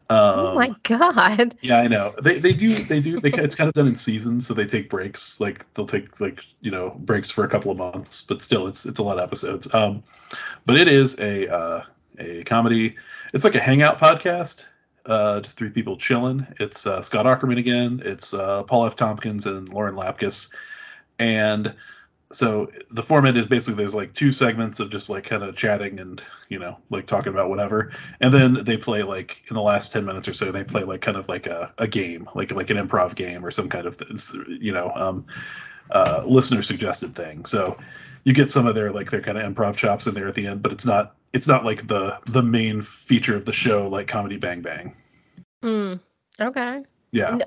um, oh my god! Yeah, I know. They they do they do they it's kind of done in seasons, so they take breaks. Like they'll take like you know breaks for a couple of months, but still it's it's a lot of episodes. Um, but it is a uh, a comedy. It's like a hangout podcast. uh, just three people chilling. It's uh, Scott Aukerman again. It's uh, Paul F. Tompkins and Lauren Lapkus, and so the format is basically there's like two segments of just like kind of chatting and you know like talking about whatever and then they play like in the last 10 minutes or so they play like kind of like a, a game like like an improv game or some kind of you know um uh listener suggested thing so you get some of their like their kind of improv chops in there at the end but it's not it's not like the the main feature of the show like comedy bang bang Mm, okay. yeah No.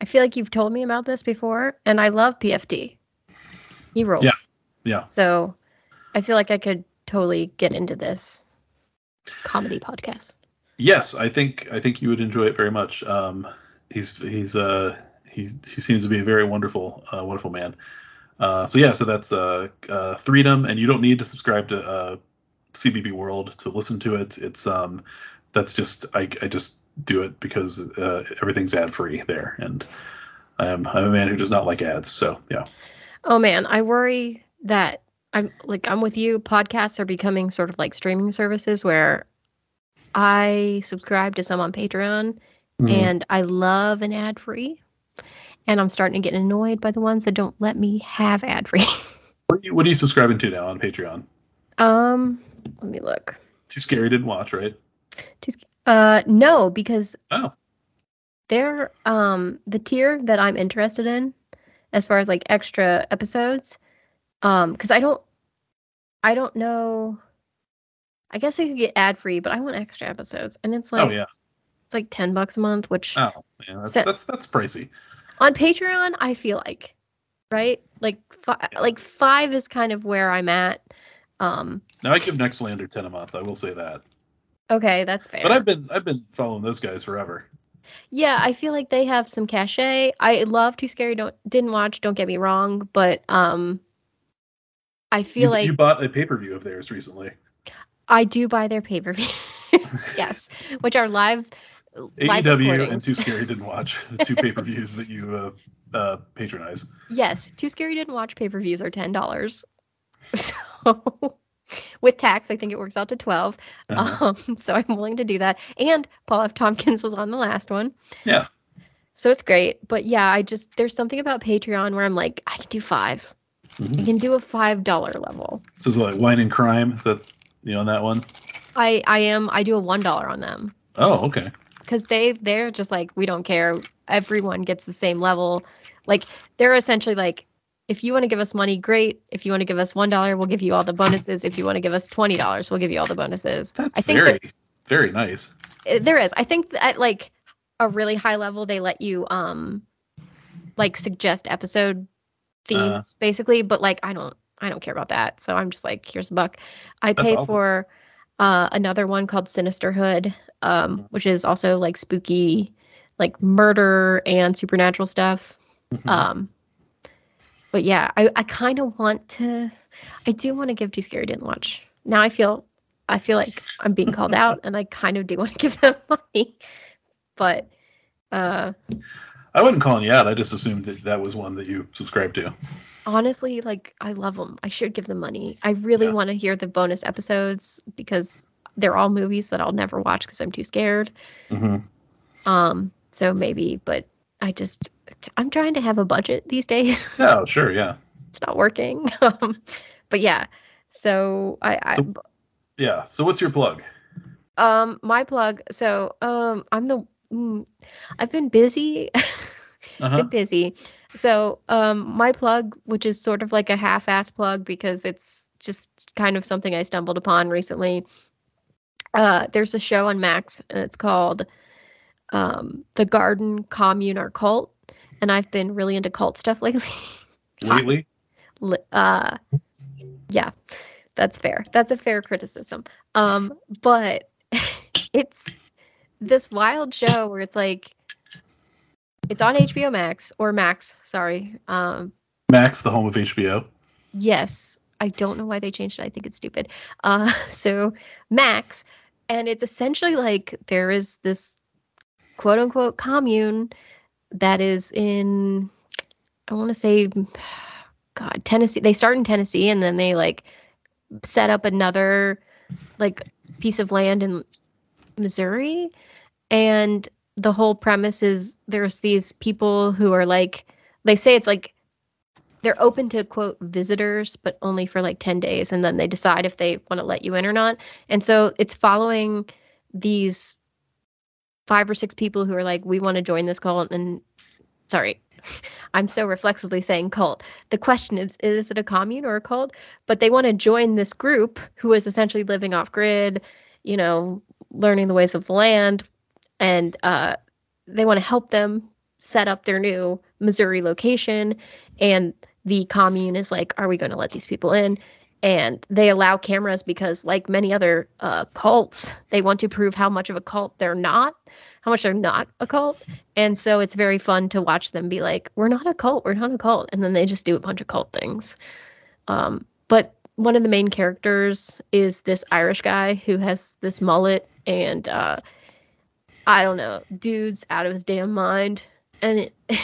I feel like you've told me about this before, and I love PFT. He rolls. Yeah, yeah. So I feel like I could totally get into this comedy podcast. Yes, I think I think you would enjoy it very much. Um, he's he's uh he's he seems to be a very wonderful uh, wonderful man. Uh, so yeah, so that's uh, uh Threedom, and you don't need to subscribe to uh, CBB World to listen to it. It's um that's just I I just do it because uh, everything's ad free there, and I'm I'm a man who does not like ads. So yeah, Oh man, I worry that I'm like I'm with you. Podcasts are becoming sort of like streaming services where I subscribe to some on Patreon Mm-hmm. and I love an ad free. And I'm starting to get annoyed by the ones that don't let me have ad free. what, are you, what are you subscribing to now on Patreon? um, let me look. Too scary didn't watch, right? Too Uh, no, because Oh, they're um the tier that I'm interested in, as far as like extra episodes. Um, because I don't, I don't know. I guess I could get ad free, but I want extra episodes, and it's like oh yeah. it's like ten bucks a month, which Oh yeah, that's So- that's that's pricey. on Patreon I feel like, right? Like fi- Yeah. like five is kind of where I'm at. Um, Now I give Nextlander ten a month. I will say that. okay, that's fair. But I've been I've been following those guys forever. Yeah, I feel like they have some cachet. I love Too Scary. Don't didn't watch. Don't get me wrong, but um, I feel You, like you bought a pay per view of theirs recently. I do buy their pay per views. yes, which are live. live AEW and. Too Scary didn't watch the two pay per views that you uh, uh, patronize. Yes, Too Scary didn't watch pay per views are ten dollars. So with tax, I think it works out to twelve. Uh-huh. Um, so I'm willing to do that. And Paul F. Tompkins was on the last one. Yeah. So it's great. But yeah, I just there's something about Patreon where I'm like, I can do five. I Mhm. can do a five dollar level. So it's like wine and crime. Is that you on that one? I I am I do a one dollar on them Oh, okay. because they they're just like we don't care. Everyone gets the same level. Like they're essentially like, if you want to give us money, great. If you want to give us one dollar, we'll give you all the bonuses. If you want to give us twenty dollars, we'll give you all the bonuses. That's I think very very nice. Uh, there is. I think at like a really high level, they let you um like suggest episode themes basically, but like I don't I don't care about that. So I'm just like, here's a buck. I pay awesome. for uh another one called Sinisterhood, um, Mhm. which is also like spooky, like murder and supernatural stuff. Mhm. Um but yeah, I, I kind of want to I do want to give Too Scary Didn't Watch. Now I feel I feel like I'm being called out and I kind of do want to give them money. But uh I wasn't calling you out. I just assumed that that was one that you subscribed to. honestly like I love them. I should give them money. I really Yeah. want to hear the bonus episodes because they're all movies that I'll never watch because I'm too scared. hmm Um so maybe, but I just I'm trying to have a budget these days. Oh, sure. Yeah. it's not working. Um, but yeah. So I, I So- Yeah. So what's your plug? Um, my plug. So, um, I'm the. Mm, I've been busy. Uh-huh. been busy. So, um, my plug, which is sort of like a half-ass plug because it's just kind of something I stumbled upon recently. Uh, there's a show on Max, and it's called um, "The Garden Commune or Cult," and I've been really into cult stuff lately. Lately. uh yeah that's fair that's a fair criticism um but it's this wild show where it's like it's on hbo max or max sorry um Max, the home of HBO. yes i don't know why they changed it i think it's stupid uh so max and it's essentially like there is this quote unquote commune that is in i want to say god tennessee they start in tennessee and then they like set up another like piece of land in missouri. And the whole premise is there's these people who are like they say it's like they're open to quote visitors but only for like 10 days. And then they decide if they want to let you in or not. And so it's following these five or six people who are like we want to join this cult and sorry i'm so reflexively saying cult. The question is is it a commune or a cult? But they want to join this group who is essentially living off grid you know learning the ways of the land and uh, they want to help them set up their new missouri location and the commune is like are we going to let these people in and they allow cameras because like many other uh, cults they want to prove how much of a cult they're not how much they're not a cult. And so it's very fun to watch them be like, we're not a cult, we're not a cult. And then they just do a bunch of cult things. Um, but one of the main characters is this Irish guy who has this mullet and uh, I don't know, dude's out of his damn mind. And it,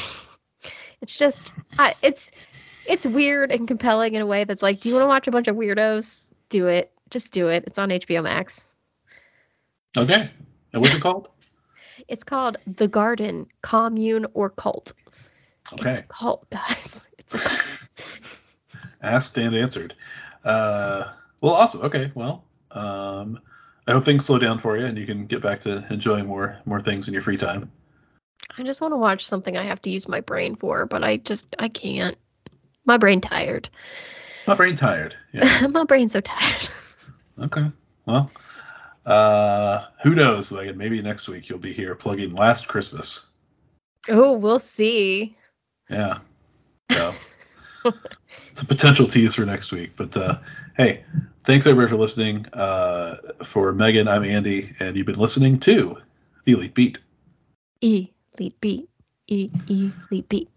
it's just, I, it's, it's weird and compelling in a way that's like, do you want to watch a bunch of weirdos? Do it. Just do it. It's on HBO Max. Okay. And what's it called? It's called The Garden, Commune, or Cult. Okay. It's a cult, guys. It's a cult. Asked and answered. Uh, well, awesome. Okay. Well, um, I hope things slow down for you and you can get back to enjoying more more things in your free time. I just want to watch something I have to use my brain for, but I just I can't. My brain tired. My brain tired. Yeah. my brain's so tired. okay. Well, uh, who knows? Like maybe next week you'll be here plugging Last Christmas. Oh, we'll see. Yeah. So it's a potential tease for next week. But uh, hey, thanks everybody for listening. Uh, for Megan, I'm Andy, and you've been listening to Elite Beat. E Elite Beat. E Elite Beat.